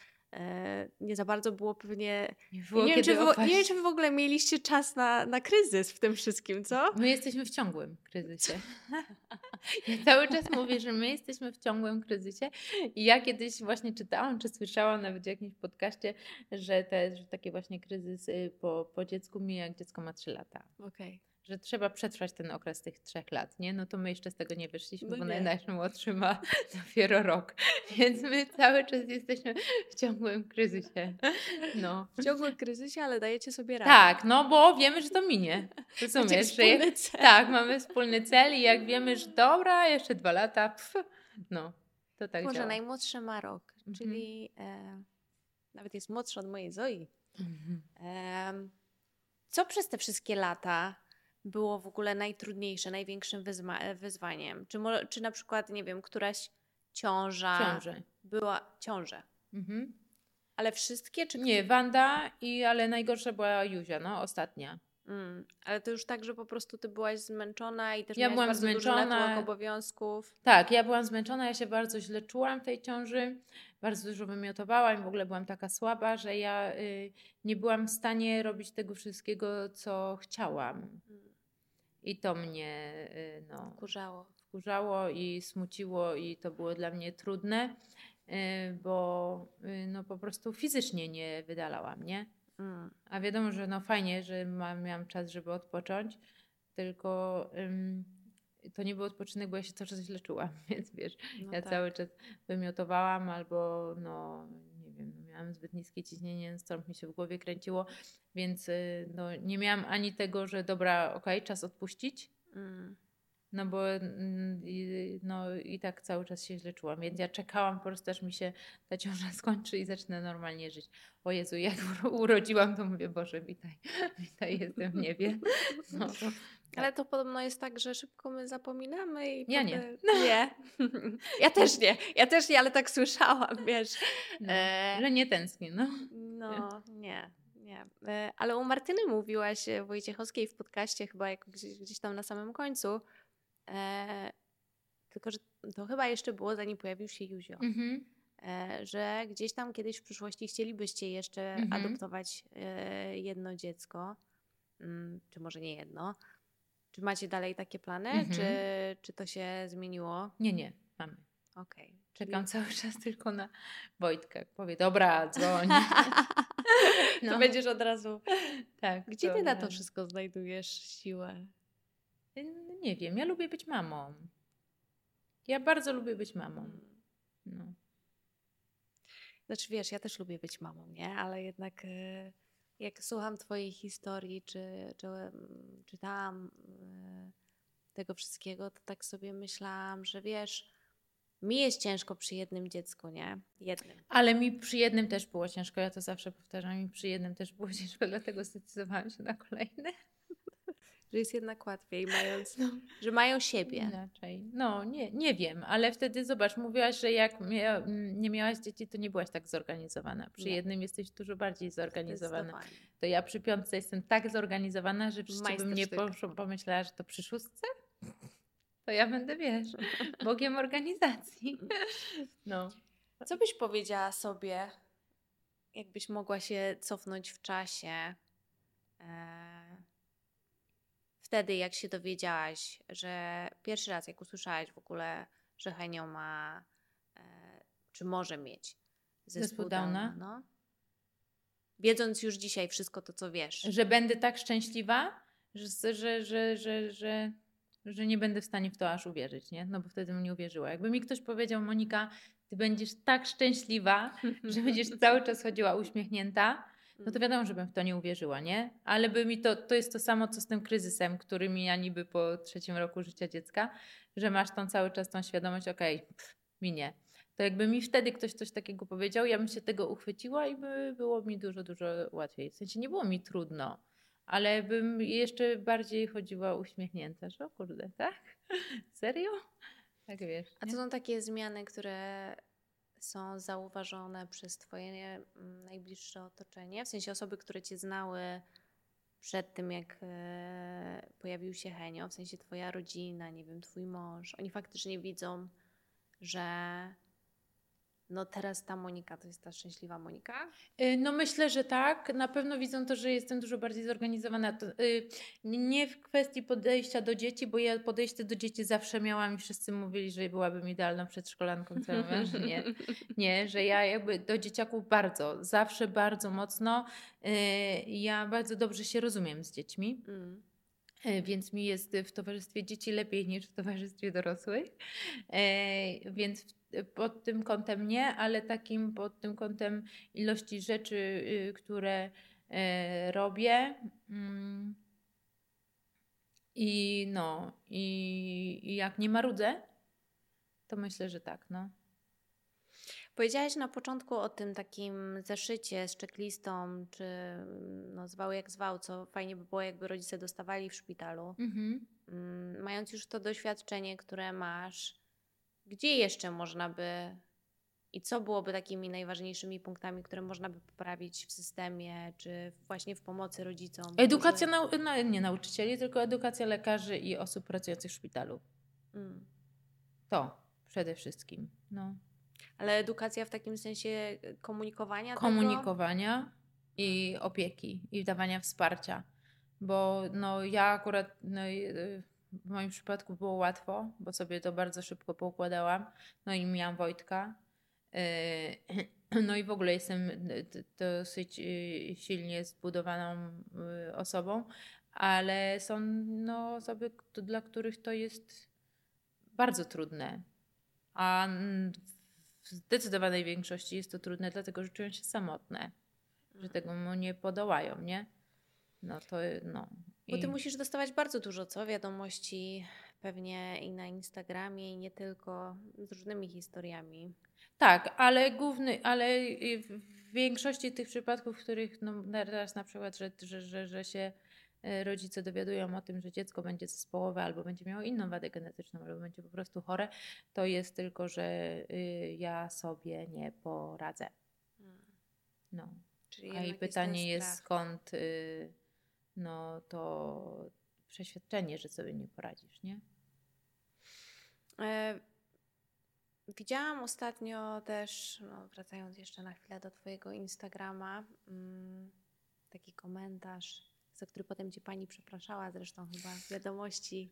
nie za bardzo było pewnie... Nie było nie, wiem, czy wy, nie wiem, czy wy w ogóle mieliście czas na, na kryzys w tym wszystkim, co? My jesteśmy w ciągłym kryzysie. Ja cały czas mówię, że my jesteśmy w ciągłym kryzysie. I ja kiedyś właśnie czytałam, czy słyszałam nawet w jakimś podcaście, że, te, że taki właśnie kryzys po, po dziecku mija, jak dziecko ma 3 lata. Okej. Że trzeba przetrwać ten okres tych trzech lat, nie? No to my jeszcze z tego nie wyszliśmy, No bo nie. najmłodszy ma dopiero rok. Więc my cały czas jesteśmy w ciągłym kryzysie. No. W ciągłym kryzysie, ale dajecie sobie radę. Tak, no bo wiemy, że to minie. Rozumiesz, że jak, wspólny cel. tak, mamy wspólny cel i jak wiemy, że dobra, jeszcze dwa lata, pf, no, to tak Może działa. najmłodszy ma rok, Mhm. czyli e, nawet jest młodszy od mojej Zoi. Mhm. Em, co przez te wszystkie lata było w ogóle najtrudniejsze, największym e, wyzwaniem? Czy, mo- czy na przykład, nie wiem, któraś ciąża Ciąży. była ciąże? Mhm. Ale wszystkie, czy Nie, Wanda, i, ale najgorsza była Juzia, no, ostatnia. Mm, ale to już tak, że po prostu ty byłaś zmęczona i też Ja miałaś byłam bardzo duży zmęczona. natłok obowiązków. Tak, ja byłam zmęczona, ja się bardzo źle czułam w tej ciąży, bardzo dużo wymiotowałam, w ogóle byłam taka słaba, że ja y, nie byłam w stanie robić tego wszystkiego, co chciałam. Mm, I to mnie, y, no, Kurzało. wkurzało i smuciło i to było dla mnie trudne, y, bo y, no po prostu fizycznie nie wydalałam, nie? Mm. A wiadomo, że no fajnie, że ma, miałam czas, żeby odpocząć, tylko ym, to nie był odpoczynek, bo ja się cały czas źle czułam, więc wiesz, No ja tak. cały czas wymiotowałam albo no miałam zbyt niskie ciśnienie, stąd mi się w głowie kręciło, więc y, no, nie miałam ani tego, że dobra, okej, czas odpuścić, Mm. no bo mm, i, no, i tak cały czas się źle czułam, więc ja czekałam po prostu, aż mi się ta ciąża skończy i zacznę normalnie żyć. O Jezu, jak uro- urodziłam, to mówię, Boże, witaj, witaj, jestem w niebie. No, Ale to podobno jest tak, że szybko my zapominamy i Ja nie. potem- Nie. Ja też nie. Ja też nie, ale tak słyszałam, wiesz. no, E, że nie tęsknię, no. No, nie, nie. E, Ale u Martyny mówiłaś e, Wojciechowskiej w podcaście chyba jak gdzieś, gdzieś tam na samym końcu. E, tylko, że to chyba jeszcze było zanim pojawił się Juzio. Mhm. E, że gdzieś tam kiedyś w przyszłości chcielibyście jeszcze Mhm. adoptować e, jedno dziecko. Mm, czy może nie jedno. Czy macie dalej takie plany? Mhm. Czy, czy to się zmieniło? Nie, nie, mamy. Okej. Czekam cały czas tylko na Wojtka. Powie, dobra, dzwoń. to No. będziesz od razu. tak, Gdzie ty na to wszystko znajdujesz siłę? Y, Nie wiem, ja lubię być mamą. Ja bardzo lubię być mamą. No. Znaczy wiesz, ja też lubię być mamą, nie? Ale jednak e, jak słucham twojej historii, czy, czy czytałam e, tego wszystkiego, to tak sobie myślałam, że wiesz, mi jest ciężko przy jednym dziecku, nie? Jednym. Ale mi przy jednym też było ciężko, ja to zawsze powtarzam, mi przy jednym też było ciężko, dlatego zdecydowałam się na kolejne. Że jest jednak łatwiej, mając, że mają siebie. Inaczej. No, nie, nie wiem, ale wtedy zobacz, mówiłaś, że jak mia nie miałaś dzieci, to nie byłaś tak zorganizowana. Przy Nie. jednym jesteś dużo bardziej zorganizowana. To ja przy piątce jestem tak zorganizowana, że w życiu bym nie pomyślała, że to przy szóstce? To ja będę, wiesz, bogiem organizacji. No. Co byś powiedziała sobie, jakbyś mogła się cofnąć w czasie? E, wtedy, jak się dowiedziałaś, że pierwszy raz, jak usłyszałaś w ogóle, że Henio ma, e, czy może mieć zespół, Zespół Downa? no? Wiedząc już dzisiaj wszystko to, co wiesz. Że będę tak szczęśliwa, że, że, że, że, że, że nie będę w stanie w to aż uwierzyć, nie? No bo wtedy bym nie uwierzyła. Jakby mi ktoś powiedział, Monika, ty będziesz tak szczęśliwa, że będziesz cały czas chodziła uśmiechnięta, no to wiadomo, że bym w to nie uwierzyła, nie? Ale by mi to, to jest to samo, co z tym kryzysem, który mija niby po trzecim roku życia dziecka, że masz tą cały czas tą świadomość, okej, pff, minie. To jakby mi wtedy ktoś coś takiego powiedział, ja bym się tego uchwyciła i by było mi dużo, dużo łatwiej. W sensie nie było mi trudno, ale bym jeszcze bardziej chodziła uśmiechnięta, że o kurde, tak? Serio? Tak wiesz. A nie? to są takie zmiany, które są zauważone przez Twoje mm, najbliższe otoczenie, w sensie osoby, które Cię znały przed tym, jak e, pojawił się Henio, w sensie Twoja rodzina, nie wiem, Twój mąż. Oni faktycznie widzą, że no teraz ta Monika to jest ta szczęśliwa Monika. Y, No myślę, że tak. Na pewno widzą to, że jestem dużo bardziej zorganizowana. Y, nie w kwestii podejścia do dzieci, bo ja podejście do dzieci zawsze miałam i wszyscy mówili, że byłabym idealną przedszkolanką, co że nie. Nie, że ja jakby do dzieciaków bardzo, zawsze bardzo mocno. y, Ja bardzo dobrze się rozumiem z dziećmi. Mm. Więc mi jest w towarzystwie dzieci lepiej niż w towarzystwie dorosłych. E, Więc w- pod tym kątem nie, ale takim pod tym kątem ilości rzeczy, y, które e, robię. mm, I no, i, i jak nie marudzę, to myślę, że tak, no. Powiedziałaś na początku o tym takim zeszycie z checklistą, czy no, zwał jak zwał, co fajnie by było, jakby rodzice dostawali w szpitalu. Mhm. Mm, mając już to doświadczenie, które masz, gdzie jeszcze można by i co byłoby takimi najważniejszymi punktami, które można by poprawić w systemie, czy właśnie w pomocy rodzicom? Edukacja, którzy- nau- na, nie nauczycieli, tylko edukacja lekarzy i osób pracujących w szpitalu. Mm. To przede wszystkim. No. Ale edukacja w takim sensie komunikowania tego? komunikowania i opieki i dawania wsparcia. Bo no, ja akurat no, y, w moim przypadku było łatwo, bo sobie to bardzo szybko poukładałam. No i miałam Wojtka. Y, No i w ogóle jestem dosyć y, silnie zbudowaną y, osobą, ale są no, osoby, dla których to jest bardzo trudne. A mm, w zdecydowanej większości jest to trudne, dlatego że czują się samotne, że tego mu nie podołają, nie? No to no. Bo ty I- musisz dostawać bardzo dużo, co? Wiadomości pewnie i na Instagramie, i nie tylko, z różnymi historiami. Tak, ale główny, ale w większości tych przypadków, w których no teraz na przykład, że, że, że, że się e, rodzice dowiadują o tym, że dziecko będzie zespołowe albo będzie miało inną wadę genetyczną, albo będzie po prostu chore, to jest tylko, że y, ja sobie nie poradzę. Mm. No. Czyli A i jest pytanie jest, strach. skąd y, no to przeświadczenie, że sobie nie poradzisz, nie? E, Widziałam ostatnio też, no, wracając jeszcze na chwilę do Twojego Instagrama, mm, taki komentarz, za który potem Cię Pani przepraszała, zresztą chyba wiadomości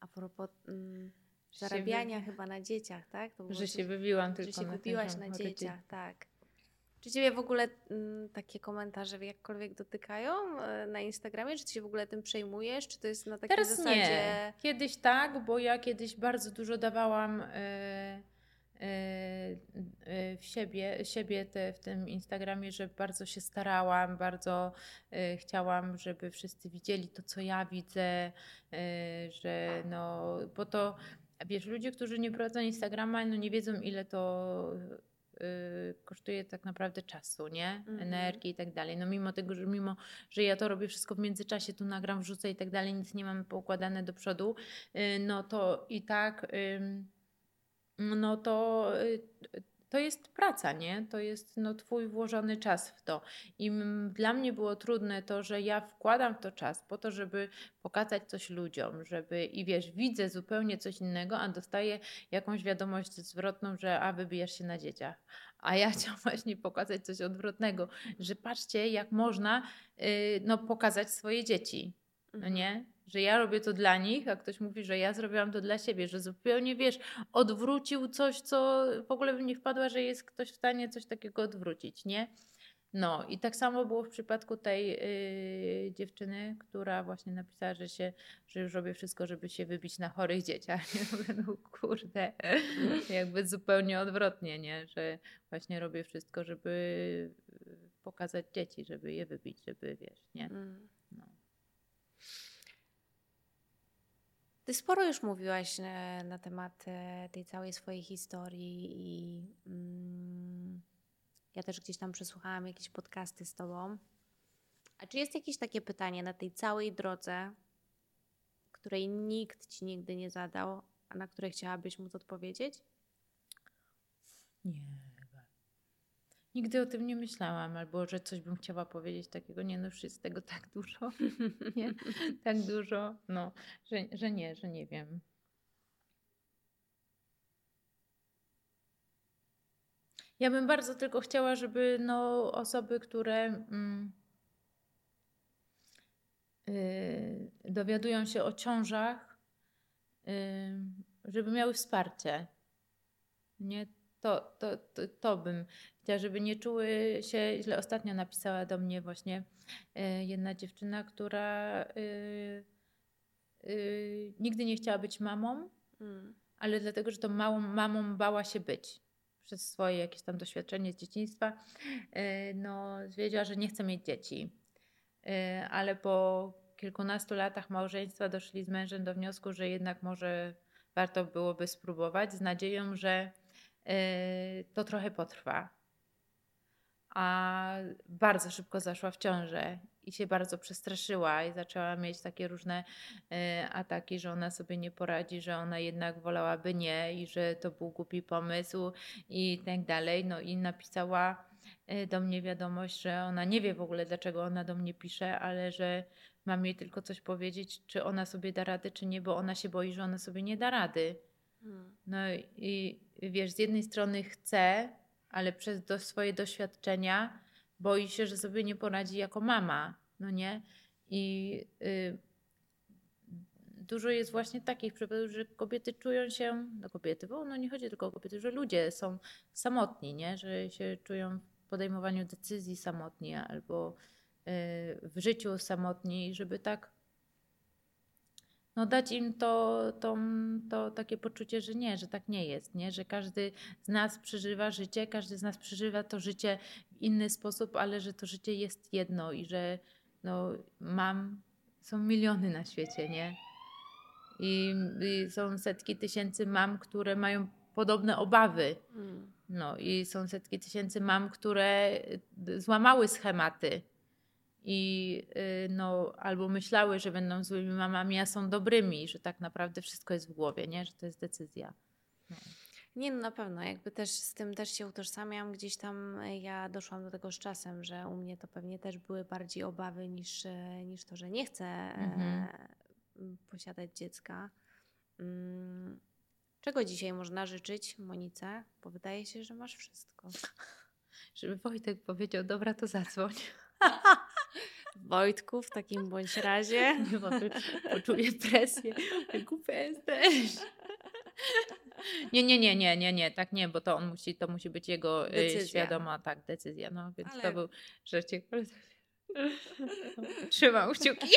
a propos mm, się zarabiania wy- chyba na dzieciach, tak? Że się wybiłam tylko że się na wybiłaś na samochodzie. dzieciach, tak. Czy Ciebie w ogóle mm, takie komentarze jakkolwiek dotykają e, na Instagramie? Czy Ty się w ogóle tym przejmujesz? Czy to jest na takiej Teraz zasadzie... nie. Kiedyś tak, bo ja kiedyś bardzo dużo dawałam e, e, w siebie, siebie te, w tym Instagramie, że bardzo się starałam, bardzo chciałam, żeby wszyscy widzieli to, co ja widzę, że no, bo to wiesz, ludzie, którzy nie prowadzą Instagrama, no nie wiedzą, ile to y, kosztuje tak naprawdę czasu, nie? Mhm. Energii i tak dalej. No mimo tego, że mimo, że ja to robię wszystko w międzyczasie, tu nagram, wrzucę i tak dalej, nic nie mam poukładane do przodu, y, no to i tak, no to y, to jest praca, nie? To jest no, twój włożony czas w to. I dla mnie było trudne to, że ja wkładam w to czas po to, żeby pokazać coś ludziom, żeby i wiesz, widzę zupełnie coś innego, a dostaję jakąś wiadomość zwrotną, że a wybijasz się na dzieciach. A ja chciałam właśnie pokazać coś odwrotnego, że patrzcie, jak można yy, no, pokazać swoje dzieci. No Mhm. nie? Że ja robię to dla nich, a ktoś mówi, że ja zrobiłam to dla siebie, że zupełnie wiesz, odwrócił coś, co w ogóle bym nie wpadła, że jest ktoś w stanie coś takiego odwrócić, nie? No i tak samo było w przypadku tej yy, dziewczyny, która właśnie napisała, że się, że już robię wszystko, żeby się wybić na chorych dzieciach. No kurde, jakby zupełnie odwrotnie, nie? Że właśnie robię wszystko, żeby pokazać dzieci, żeby je wybić, żeby wiesz, nie? Mm. No. Ty sporo już mówiłaś e, na temat e, tej całej swojej historii i mm, ja też gdzieś tam przesłuchałam jakieś podcasty z tobą. A czy jest jakieś takie pytanie na tej całej drodze, której nikt ci nigdy nie zadał, a na które chciałabyś móc odpowiedzieć? Nie. Nigdy o tym nie myślałam, albo że coś bym chciała powiedzieć takiego. Nie, no jest tego tak dużo. nie? Tak dużo, no, że, że nie, że nie wiem. Ja bym bardzo tylko chciała, żeby no, osoby, które mm, yy, dowiadują się o ciążach, yy, żeby miały wsparcie. Nie, to, to, to, to bym chciała, żeby nie czuły się źle. Ostatnio napisała do mnie właśnie y, jedna dziewczyna, która y, y, nigdy nie chciała być mamą, Mm. ale dlatego, że tą małą mamą bała się być przez swoje jakieś tam doświadczenie z dzieciństwa. No, wiedziała, że nie chce mieć dzieci. Ale po kilkunastu latach małżeństwa doszli z mężem do wniosku, że jednak może warto byłoby spróbować z nadzieją, że to trochę potrwa. A bardzo szybko zaszła w ciążę i się bardzo przestraszyła i zaczęła mieć takie różne y, ataki, że ona sobie nie poradzi, że ona jednak wolałaby nie i że to był głupi pomysł i tak dalej. No i napisała y, do mnie wiadomość, że ona nie wie w ogóle, dlaczego ona do mnie pisze, ale że mam jej tylko coś powiedzieć, czy ona sobie da radę, czy nie, bo ona się boi, że ona sobie nie da rady. Mm. No i wiesz, z jednej strony chce, ale przez do, swoje doświadczenia boi się, że sobie nie poradzi jako mama, no nie? I y, dużo jest właśnie takich przypadków, że kobiety czują się, no kobiety, bo no nie chodzi tylko o kobiety, że ludzie są samotni, nie? Że się czują w podejmowaniu decyzji samotni albo y, w życiu samotni, żeby tak no dać im to, to, to takie poczucie, że nie, że tak nie jest, nie? że każdy z nas przeżywa życie, każdy z nas przeżywa to życie w inny sposób, ale że to życie jest jedno i że no, mam, są miliony na świecie, nie? I, I są setki tysięcy mam, które mają podobne obawy. Mm. No i są setki tysięcy mam, które y, złamały schematy i y, no, albo myślały, że będą złymi mamami, a są dobrymi, że tak naprawdę wszystko jest w głowie, nie? że to jest decyzja. No. Nie, no na pewno, jakby też z tym też się utożsamiam. Gdzieś tam e, ja doszłam do tego z czasem, że u mnie to pewnie też były bardziej obawy niż, e, niż to, że nie chcę e, Mhm. posiadać dziecka. Mm, Czego dzisiaj można życzyć, Monice? Bo wydaje się, że masz wszystko. Żeby Wojtek powiedział, dobra, to zadzwoń. Wojtku, w takim bądź razie. Bo poczuję presję. Głupia jesteś. Nie, nie, nie, nie, nie, nie, tak nie, bo to on musi, to musi być jego y, Decyzja. świadoma, tak, decyzja, no, więc Ale- to był żarcik. Trzymam kciuki.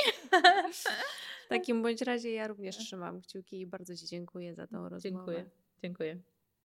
W takim bądź razie ja również trzymam kciuki i bardzo Ci dziękuję za tą rozmowę. Dziękuję, dziękuję.